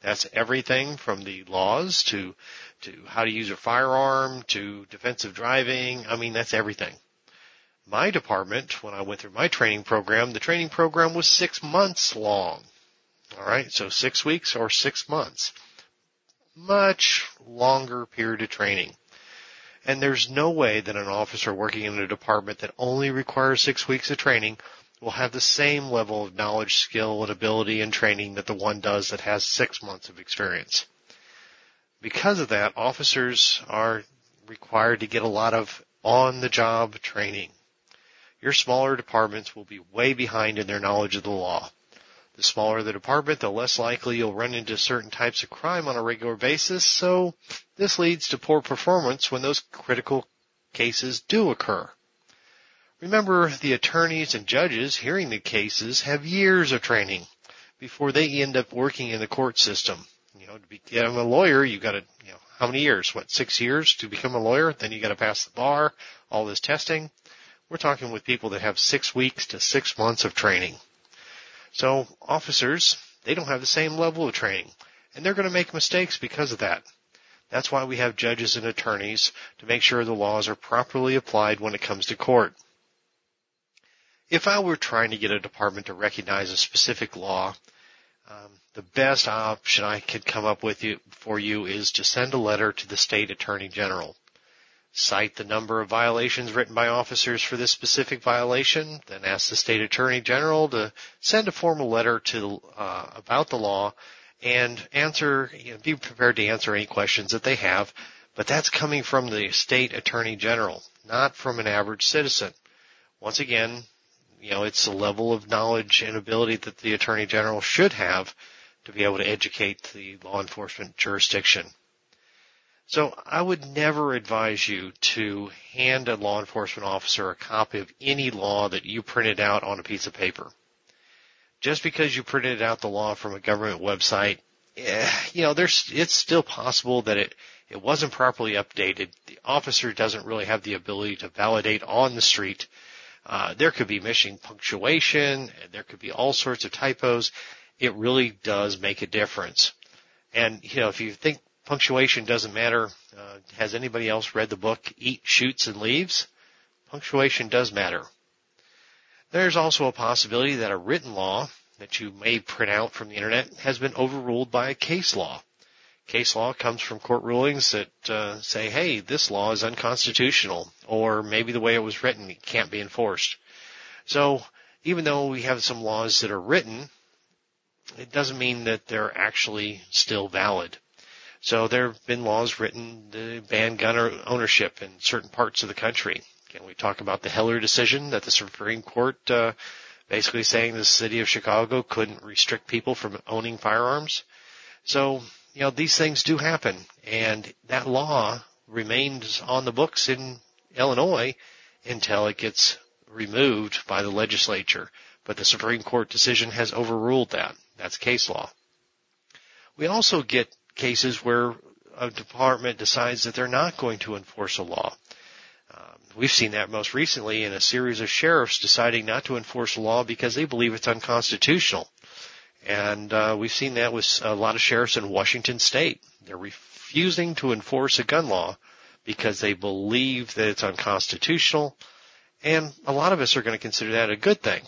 That's everything from the laws to, to how to use a firearm to defensive driving. I mean, that's everything. My department, when I went through my training program, the training program was six months long. Alright, so six weeks or six months much longer period of training. And there's no way that an officer working in a department that only requires six weeks of training will have the same level of knowledge, skill, and ability and training that the one does that has six months of experience. Because of that, officers are required to get a lot of on-the-job training. Your smaller departments will be way behind in their knowledge of the law. The smaller the department, the less likely you'll run into certain types of crime on a regular basis, so this leads to poor performance when those critical cases do occur. Remember, the attorneys and judges hearing the cases have years of training before they end up working in the court system. You know, to become a lawyer, you've got to, you know, how many years? What, six years to become a lawyer? Then you got to pass the bar, all this testing. We're talking with people that have six weeks to six months of training. So officers, they don't have the same level of training and they're going to make mistakes because of that. That's why we have judges and attorneys to make sure the laws are properly applied when it comes to court. If I were trying to get a department to recognize a specific law, um, the best option I could come up with you, for you is to send a letter to the state attorney general. Cite the number of violations written by officers for this specific violation, then ask the state attorney general to send a formal letter to uh, about the law and answer, you know, be prepared to answer any questions that they have. But that's coming from the state attorney general, not from an average citizen. Once again, you know, it's a level of knowledge and ability that the attorney general should have to be able to educate the law enforcement jurisdiction. So I would never advise you to hand a law enforcement officer a copy of any law that you printed out on a piece of paper. Just because you printed out the law from a government website, eh, you know, there's, it's still possible that it, it wasn't properly updated. The officer doesn't really have the ability to validate on the street uh, there could be missing punctuation. There could be all sorts of typos. It really does make a difference. And you know, if you think punctuation doesn't matter, uh, has anybody else read the book Eat, Shoots, and Leaves? Punctuation does matter. There's also a possibility that a written law that you may print out from the internet has been overruled by a case law. Case law comes from court rulings that uh, say, hey, this law is unconstitutional, or maybe the way it was written can't be enforced. So even though we have some laws that are written, it doesn't mean that they're actually still valid. So there have been laws written to ban gun ownership in certain parts of the country. Can we talk about the Heller decision that the Supreme Court uh, basically saying the city of Chicago couldn't restrict people from owning firearms? So you know, these things do happen and that law remains on the books in Illinois until it gets removed by the legislature. But the Supreme Court decision has overruled that. That's case law. We also get cases where a department decides that they're not going to enforce a law. Um, we've seen that most recently in a series of sheriffs deciding not to enforce a law because they believe it's unconstitutional. And uh, we've seen that with a lot of sheriffs in Washington state. They're refusing to enforce a gun law because they believe that it's unconstitutional. And a lot of us are going to consider that a good thing.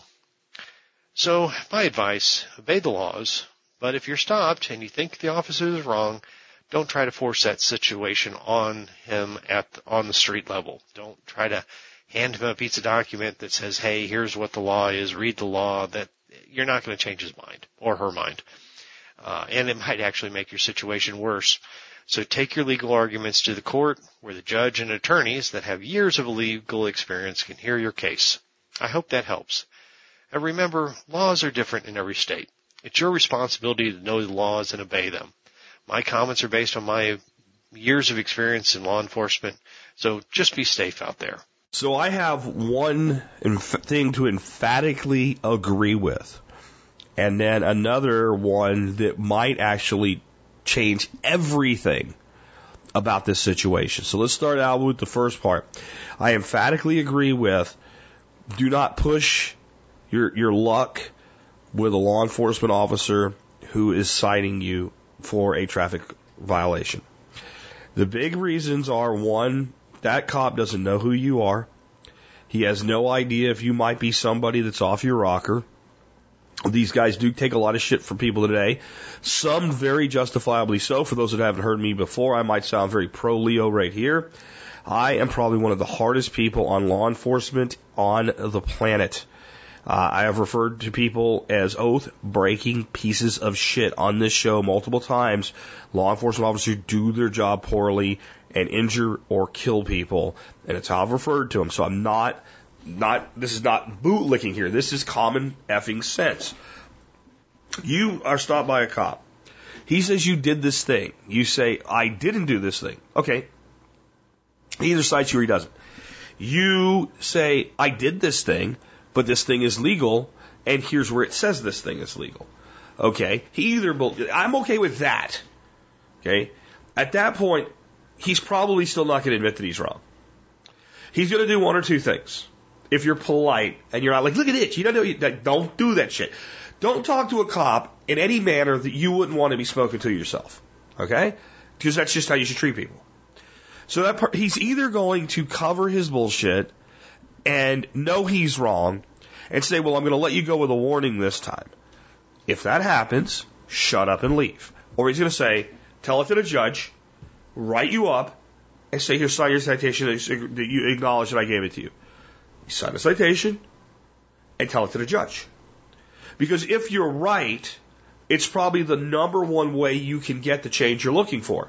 So my advice, obey the laws, but if you're stopped and you think the officer is wrong, don't try to force that situation on him at on the street level. Don't try to hand him a piece of document that says, "Hey, here's what the law is. Read the law." That you're not going to change his mind or her mind. Uh, and it might actually make your situation worse. So take your legal arguments to the court where the judge and attorneys that have years of legal experience can hear your case. I hope that helps. And remember, laws are different in every state. It's your responsibility to know the laws and obey them. My comments are based on my years of experience in law enforcement, so just be safe out there. So I have one thing to emphatically agree with, and then another one that might actually change everything about this situation. So let's start out with the first part. I emphatically agree with do not push your your luck with a law enforcement officer who is citing you for a traffic violation. The big reasons are one, that cop doesn't know who you are. He has no idea if you might be somebody that's off your rocker. These guys do take a lot of shit from people today. Some very justifiably so. For those that haven't heard me before, I might sound very pro LEO right here. I am probably one of the hardest people on law enforcement on the planet. Uh, I have referred to people as oath breaking pieces of shit on this show multiple times. Law enforcement officers do their job poorly and injure or kill people, and it's how I've referred to them. So I'm not, not, this is not bootlicking here. This is common effing sense. You are stopped by a cop. He says you did this thing. You say, I didn't do this thing. Okay. He either cites you or he doesn't. You say, I did this thing but this thing is legal, and here's where it says this thing is legal. Okay, he either I'm okay with that. Okay, at that point, he's probably still not going to admit that he's wrong. He's going to do one or two things. If you're polite and you're not like, look at it, you don't know, like, don't do that shit. Don't talk to a cop in any manner that you wouldn't want to be spoken to yourself. Okay? Because that's just how you should treat people. So that part, he's either going to cover his bullshit and know he's wrong and say, well, I'm going to let you go with a warning this time. If that happens, shut up and leave. Or he's going to say, tell it to the judge, write you up, and say, here's sign your citation that you acknowledge that I gave it to you. You sign the citation and tell it to the judge. Because if you're right, it's probably the number one way you can get the change you're looking for.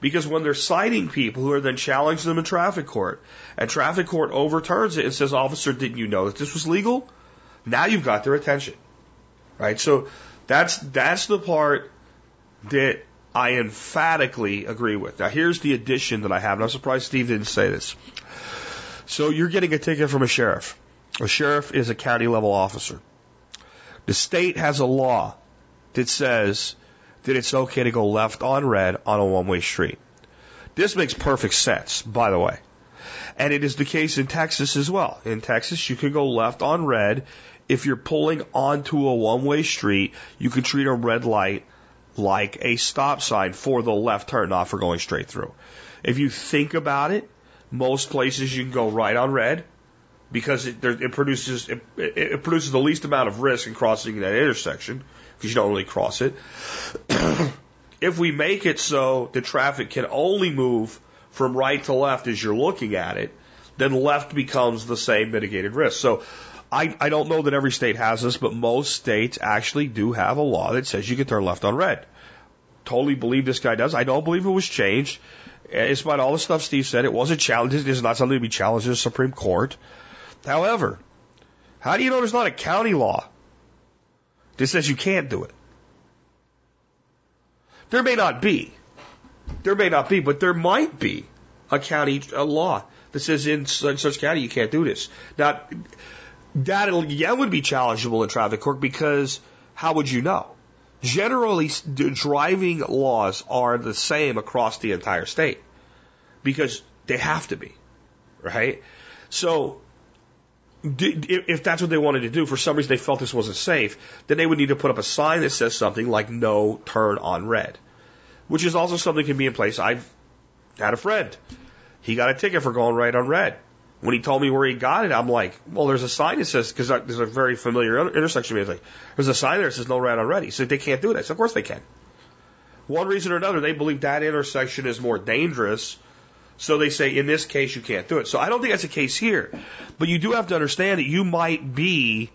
Because when they're citing people who are then challenging them in traffic court, and traffic court overturns it and says, Officer, didn't you know that this was legal? Now you've got their attention. Right? So that's that's the part that I emphatically agree with. Now here's the addition that I have, and I'm surprised Steve didn't say this. So you're getting a ticket from a sheriff. A sheriff is a county level officer. The state has a law that says that it's okay to go left on red on a one way street. This makes perfect sense, by the way. And it is the case in Texas as well. In Texas, you can go left on red. If you're pulling onto a one way street, you can treat a red light like a stop sign for the left turn, not for going straight through. If you think about it, most places you can go right on red because it, it produces it, it produces the least amount of risk in crossing that intersection because you don't really cross it. [clears throat] if we make it so the traffic can only move from right to left as you're looking at it, then left becomes the same mitigated risk. So I, I don't know that every state has this, but most states actually do have a law that says you can turn left on red. Totally believe this guy does. I don't believe it was changed. Despite all the stuff Steve said, it wasn't challenged. It is not something to be challenged in the Supreme Court. However, how do you know there's not a county law that says you can't do it? There may not be. There may not be, but there might be a county a law that says in such, such county you can't do this. Now, that yeah would be challengeable in traffic court because how would you know? Generally, driving laws are the same across the entire state because they have to be, right? So if that's what they wanted to do, for some reason they felt this wasn't safe, then they would need to put up a sign that says something like no turn on red, which is also something that can be in place. I've had a friend. He got a ticket for going right on red. When he told me where he got it, I'm like, well, there's a sign that says, because there's a very familiar intersection. Like, there's a sign there that says no red on red. He said they can't do that. So of course they can. One reason or another, they believe that intersection is more dangerous so they say, in this case, you can't do it. So I don't think that's the case here. But you do have to understand that you might be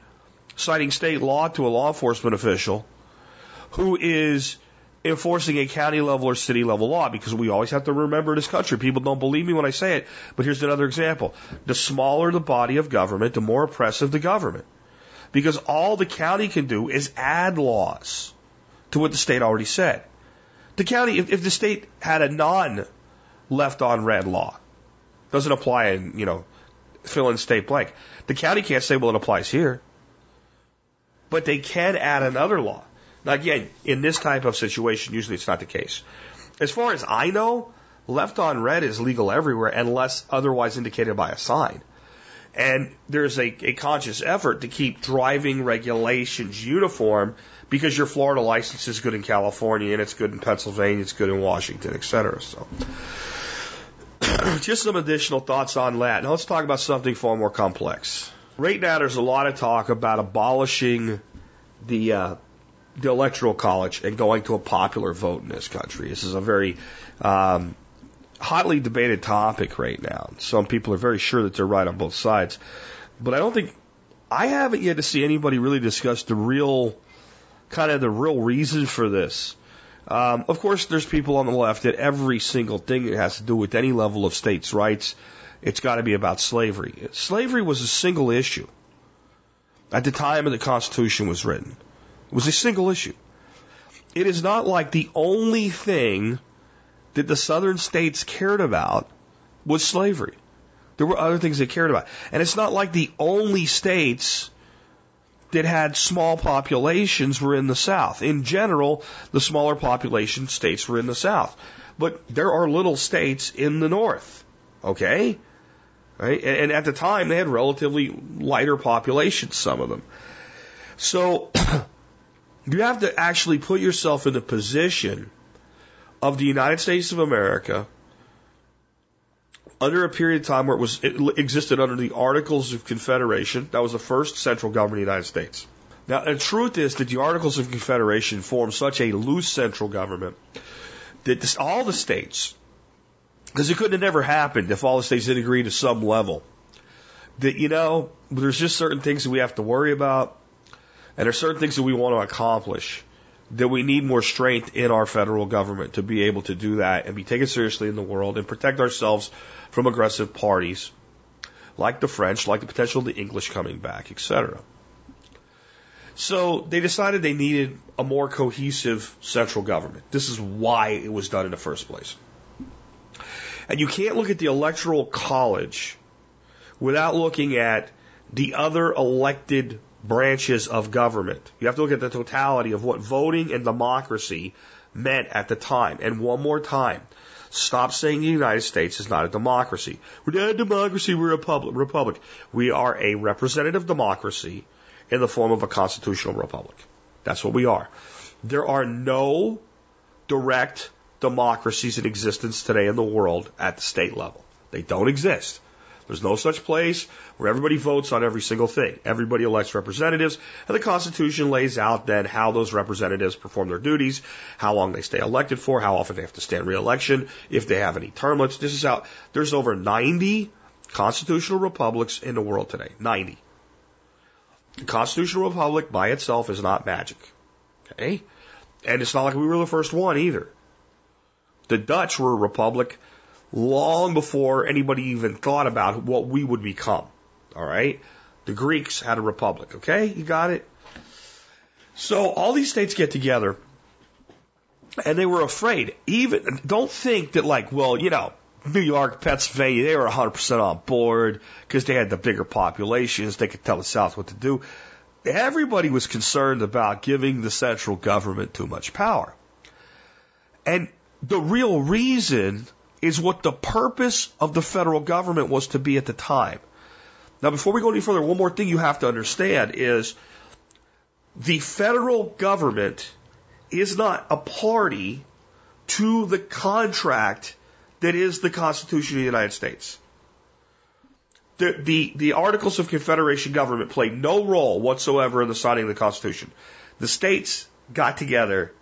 citing state law to a law enforcement official who is enforcing a county level or city level law because we always have to remember this country. People don't believe me when I say it, but here's another example. The smaller the body of government, the more oppressive the government. Because all the county can do is add laws to what the state already said. The county, if, if the state had a non left on red law. Doesn't apply in, you know, fill in state blank. The county can't say, well, it applies here. But they can add another law. Now, again, in this type of situation, usually it's not the case. As far as I know, left on red is legal everywhere unless otherwise indicated by a sign. And there's a, a conscious effort to keep driving regulations uniform because your Florida license is good in California and it's good in Pennsylvania, it's good in Washington, et cetera. So. [coughs] just some additional thoughts on that. Now let's talk about something far more complex. Right now, there's a lot of talk about abolishing the uh, the electoral college and going to a popular vote in this country. This is a very um, hotly debated topic right now. Some people are very sure that they're right on both sides, but I don't think I haven't yet to see anybody really discuss the real kind of the real reason for this. Um, of course, there's people on the left that every single thing that has to do with any level of states' rights, it's got to be about slavery. Slavery was a single issue at the time the Constitution was written. It was a single issue. It is not like the only thing that the southern states cared about was slavery. There were other things they cared about. And it's not like the only states that had small populations were in the South. In general, the smaller population states were in the South. But there are little states in the North. Okay? Right? And, and at the time, they had relatively lighter populations, some of them. So, [clears throat] you have to actually put yourself in the position of the United States of America under a period of time where it was it existed under the Articles of Confederation. That was the first central government of the United States. Now, the truth is that the Articles of Confederation formed such a loose central government that this, all the states, because it couldn't have never happened if all the states didn't agree to some level, that, you know, there's just certain things that we have to worry about, and there's certain things that we want to accomplish that we need more strength in our federal government to be able to do that and be taken seriously in the world and protect ourselves from aggressive parties like the French, like the potential of the English coming back, etc. So they decided they needed a more cohesive central government. This is why it was done in the first place. And you can't look at the electoral college without looking at the other elected branches of government. You have to look at the totality of what voting and democracy meant at the time. And one more time, stop saying the United States is not a democracy. We're not a democracy, we're a republic. republic. We are a representative democracy in the form of a constitutional republic. That's what we are. There are no direct democracies in existence today in the world at the state level. They don't exist. There's no such place where everybody votes on every single thing. Everybody elects representatives, and the Constitution lays out then how those representatives perform their duties, how long they stay elected for, how often they have to stand re-election, if they have any term limits. This is how there's over 90 constitutional republics in the world today. 90. The constitutional republic by itself is not magic. Okay? And it's not like we were the first one either. The Dutch were a republic long before anybody even thought about what we would become. All right? The Greeks had a republic. Okay? You got it? So all these states get together and they were afraid. Even, don't think that like, well, you know, New York, Pennsylvania, they were 100% on board because they had the bigger populations. They could tell the South what to do. Everybody was concerned about giving the central government too much power. And the real reason is what the purpose of the federal government was to be at the time. Now, before we go any further, one more thing you have to understand is the federal government is not a party to the contract that is the Constitution of the United States. The, the, the Articles of Confederation government played no role whatsoever in the signing of the Constitution. The states got together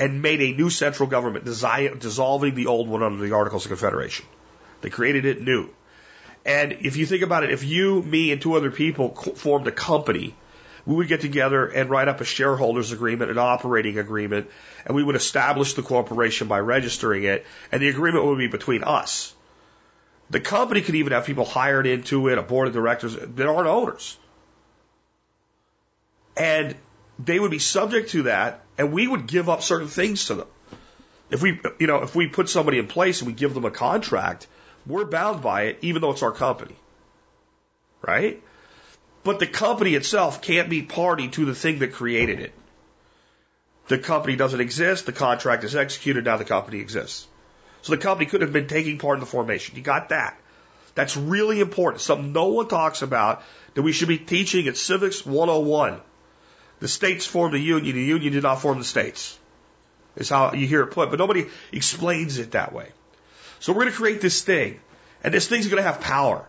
and made a new central government, dissolving the old one under the Articles of Confederation. They created it new. And if you think about it, if you, me, and two other people formed a company, we would get together and write up a shareholders agreement, an operating agreement, and we would establish the corporation by registering it, and the agreement would be between us. The company could even have people hired into it, a board of directors that aren't owners. And they would be subject to that, and we would give up certain things to them. If we, you know, if we put somebody in place and we give them a contract, we're bound by it, even though it's our company. Right? But the company itself can't be party to the thing that created it. The company doesn't exist, the contract is executed, now the company exists. So the company could have been taking part in the formation. You got that. That's really important. Something no one talks about that we should be teaching at Civics 101. The states formed the union, the union did not form the states. Is how you hear it put, but nobody explains it that way. So we're going to create this thing, and this thing's going to have power.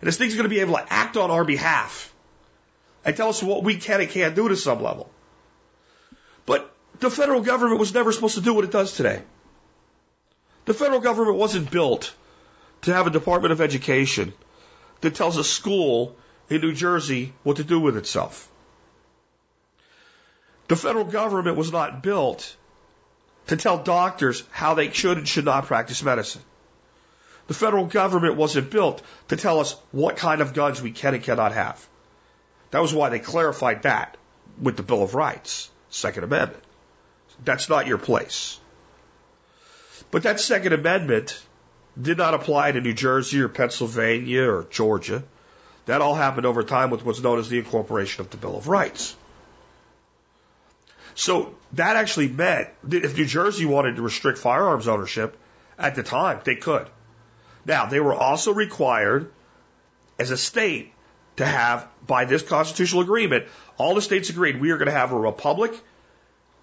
And this thing's going to be able to act on our behalf and tell us what we can and can't do to some level. But the federal government was never supposed to do what it does today. The federal government wasn't built to have a Department of Education that tells a school in New Jersey what to do with itself. The federal government was not built to tell doctors how they should and should not practice medicine. The federal government wasn't built to tell us what kind of guns we can and cannot have. That was why they clarified that with the Bill of Rights, Second Amendment. That's not your place. But that Second Amendment did not apply to New Jersey or Pennsylvania or Georgia. That all happened over time with what's known as the incorporation of the Bill of Rights. So that actually meant that if New Jersey wanted to restrict firearms ownership at the time, they could. Now, they were also required as a state to have, by this constitutional agreement, all the states agreed we are going to have a republic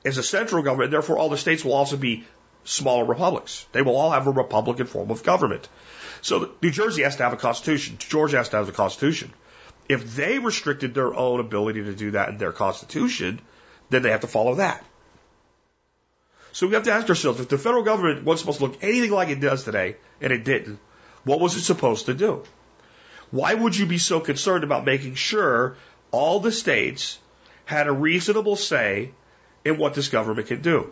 as a central government, therefore all the states will also be smaller republics. They will all have a republican form of government. So New Jersey has to have a constitution. Georgia has to have a constitution. If they restricted their own ability to do that in their constitution, then they have to follow that. So we have to ask ourselves, if the federal government wasn't supposed to look anything like it does today, and it didn't, what was it supposed to do? Why would you be so concerned about making sure all the states had a reasonable say in what this government can do?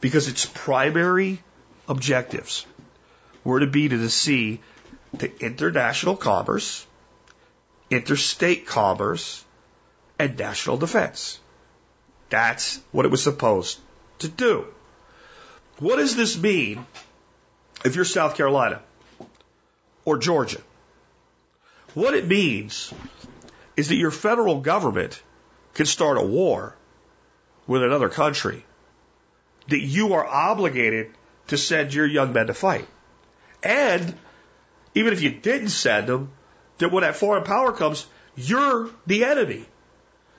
Because its primary objectives were to be to the international commerce, interstate commerce, and national defense. That's what it was supposed to do. What does this mean if you're South Carolina or Georgia? What it means is that your federal government can start a war with another country, that you are obligated to send your young men to fight. And even if you didn't send them, that when that foreign power comes, you're the enemy.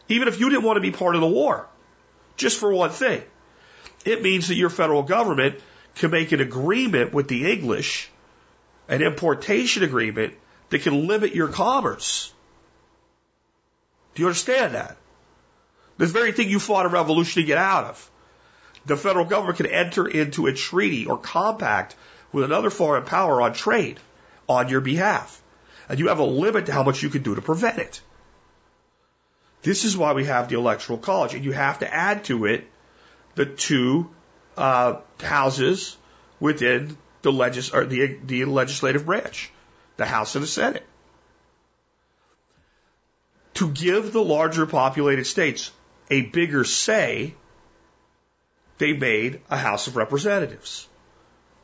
Even if you didn't want to be part of the war. Just for one thing. It means that your federal government can make an agreement with the English, an importation agreement that can limit your commerce. Do you understand that? This very thing you fought a revolution to get out of. The federal government can enter into a treaty or compact with another foreign power on trade on your behalf. And you have a limit to how much you can do to prevent it. This is why we have the electoral college, and you have to add to it the two uh, houses within the, legis- or the, the legislative branch, the House and the Senate. To give the larger populated states a bigger say, they made a House of Representatives.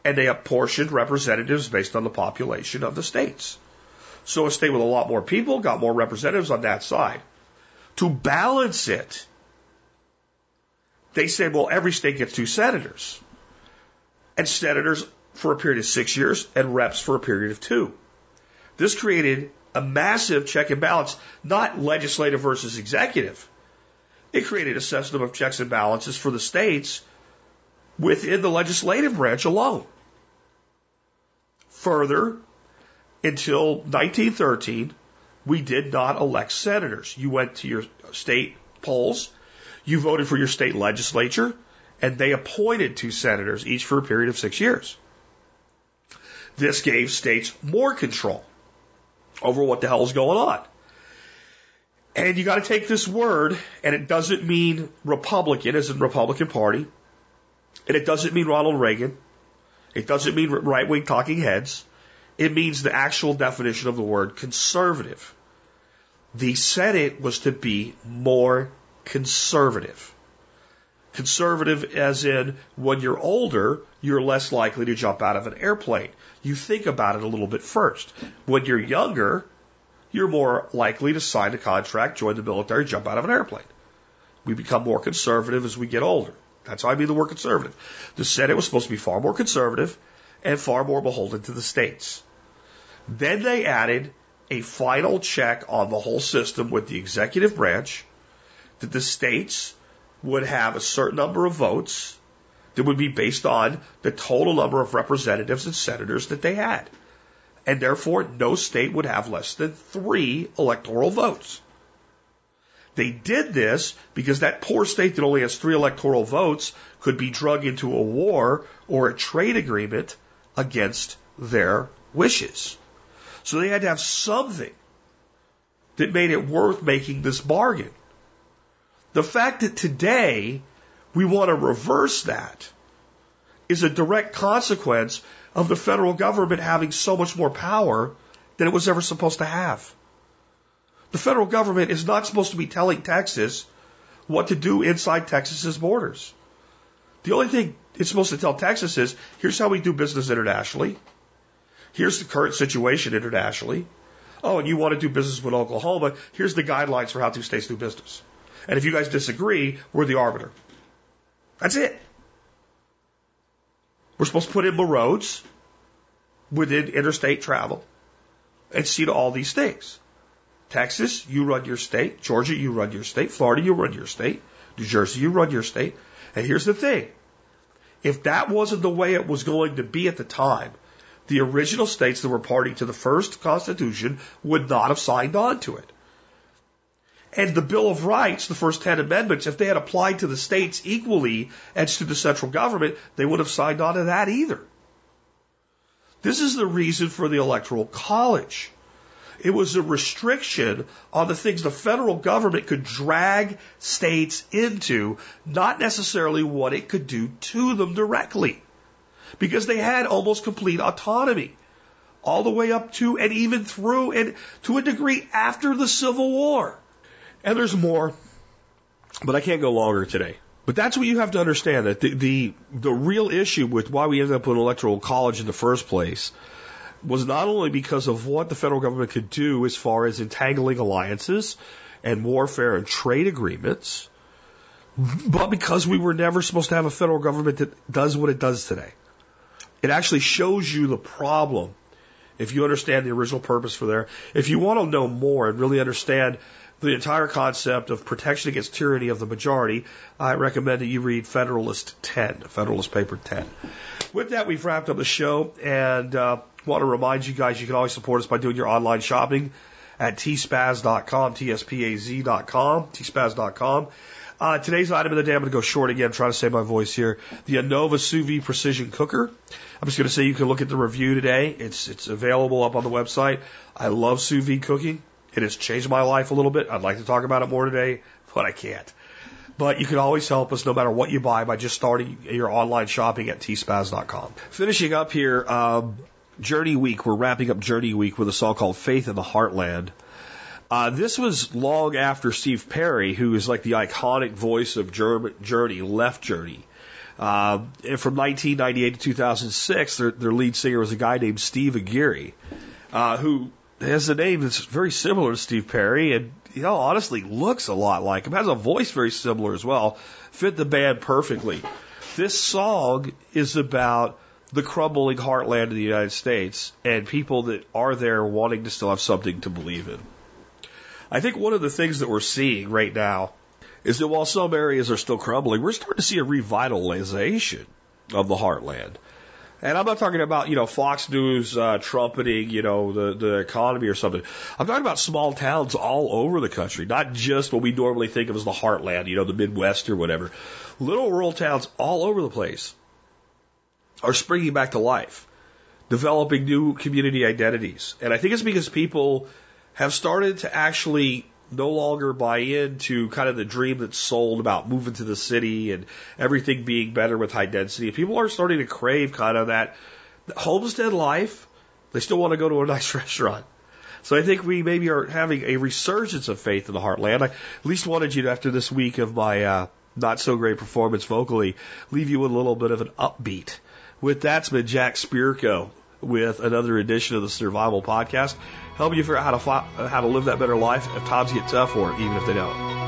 And they apportioned representatives based on the population of the states. So a state with a lot more people got more representatives on that side. To balance it, they said, well, every state gets two senators. And senators for a period of six years and reps for a period of two. This created a massive check and balance, not legislative versus executive. It created a system of checks and balances for the states within the legislative branch alone. Further, until 1913, we did not elect senators. You went to your state polls, you voted for your state legislature, and they appointed two senators, each for a period of six years. This gave states more control over what the hell is going on. And you got to take this word, and it doesn't mean Republican as in Republican Party, and it doesn't mean Ronald Reagan, it doesn't mean right wing talking heads. It means the actual definition of the word conservative. The Senate was to be more conservative. Conservative as in when you're older, you're less likely to jump out of an airplane. You think about it a little bit first. When you're younger, you're more likely to sign a contract, join the military, jump out of an airplane. We become more conservative as we get older. That's how I mean the word conservative. The Senate was supposed to be far more conservative and far more beholden to the states. Then they added a final check on the whole system with the executive branch that the states would have a certain number of votes that would be based on the total number of representatives and senators that they had. And therefore, no state would have less than three electoral votes. They did this because that poor state that only has three electoral votes could be drug into a war or a trade agreement against their wishes. So they had to have something that made it worth making this bargain. The fact that today we want to reverse that is a direct consequence of the federal government having so much more power than it was ever supposed to have. The federal government is not supposed to be telling Texas what to do inside Texas's borders. The only thing it's supposed to tell Texas is here's how we do business internationally. Here's the current situation internationally. Oh, and you want to do business with Oklahoma? Here's the guidelines for how two states do business. And if you guys disagree, we're the arbiter. That's it. We're supposed to put in the roads within interstate travel and see to all these things. Texas, you run your state. Georgia, you run your state. Florida, you run your state. New Jersey, you run your state. And here's the thing. If that wasn't the way it was going to be at the time, the original states that were party to the first Constitution would not have signed on to it. And the Bill of Rights, the first 10 amendments, if they had applied to the states equally as to the central government, they would have signed on to that either. This is the reason for the Electoral College. It was a restriction on the things the federal government could drag states into, not necessarily what it could do to them directly. Because they had almost complete autonomy. All the way up to and even through and to a degree after the Civil War. And there's more, but I can't go longer today. But that's what you have to understand that the, the, the real issue with why we ended up with an electoral college in the first place was not only because of what the federal government could do as far as entangling alliances and warfare and trade agreements, but because we were never supposed to have a federal government that does what it does today. It actually shows you the problem if you understand the original purpose for there. If you want to know more and really understand the entire concept of protection against tyranny of the majority, I recommend that you read Federalist 10, Federalist Paper 10. With that, we've wrapped up the show and uh, want to remind you guys you can always support us by doing your online shopping at tspaz.com, tspaz.com, tspaz.com. Uh, today's item of the day, I'm going to go short again, trying to save my voice here. The Anova Sous Vide Precision Cooker. I'm just going to say you can look at the review today. It's, it's available up on the website. I love sous vide cooking. It has changed my life a little bit. I'd like to talk about it more today, but I can't. But you can always help us no matter what you buy by just starting your online shopping at tspaz.com. Finishing up here, um, Journey Week. We're wrapping up Journey Week with a song called Faith in the Heartland. Uh, this was long after Steve Perry, who is like the iconic voice of Journey, left Journey. Uh, and from 1998 to 2006, their, their lead singer was a guy named Steve Augeri, uh, who has a name that's very similar to Steve Perry and, you know, honestly looks a lot like him, has a voice very similar as well, fit the band perfectly. This song is about the crumbling heartland of the United States and people that are there wanting to still have something to believe in. I think one of the things that we're seeing right now is that while some areas are still crumbling, we're starting to see a revitalization of the heartland. And I'm not talking about, you know, Fox News uh, trumpeting, you know, the, the economy or something. I'm talking about small towns all over the country, not just what we normally think of as the heartland, you know, the Midwest or whatever. Little rural towns all over the place are springing back to life, developing new community identities. And I think it's because people have started to actually no longer buy into kind of the dream that's sold about moving to the city and everything being better with high density. People are starting to crave kind of that homestead life. They still want to go to a [laughs] nice restaurant. So I think we maybe are having a resurgence of faith in the heartland. I at least wanted you to, after this week of my uh, not so great performance vocally, leave you with a little bit of an upbeat. With that, it's been Jack Spirko with another edition of the Survival Podcast helping you figure out how to, how to live that better life if times get tough or even if they don't.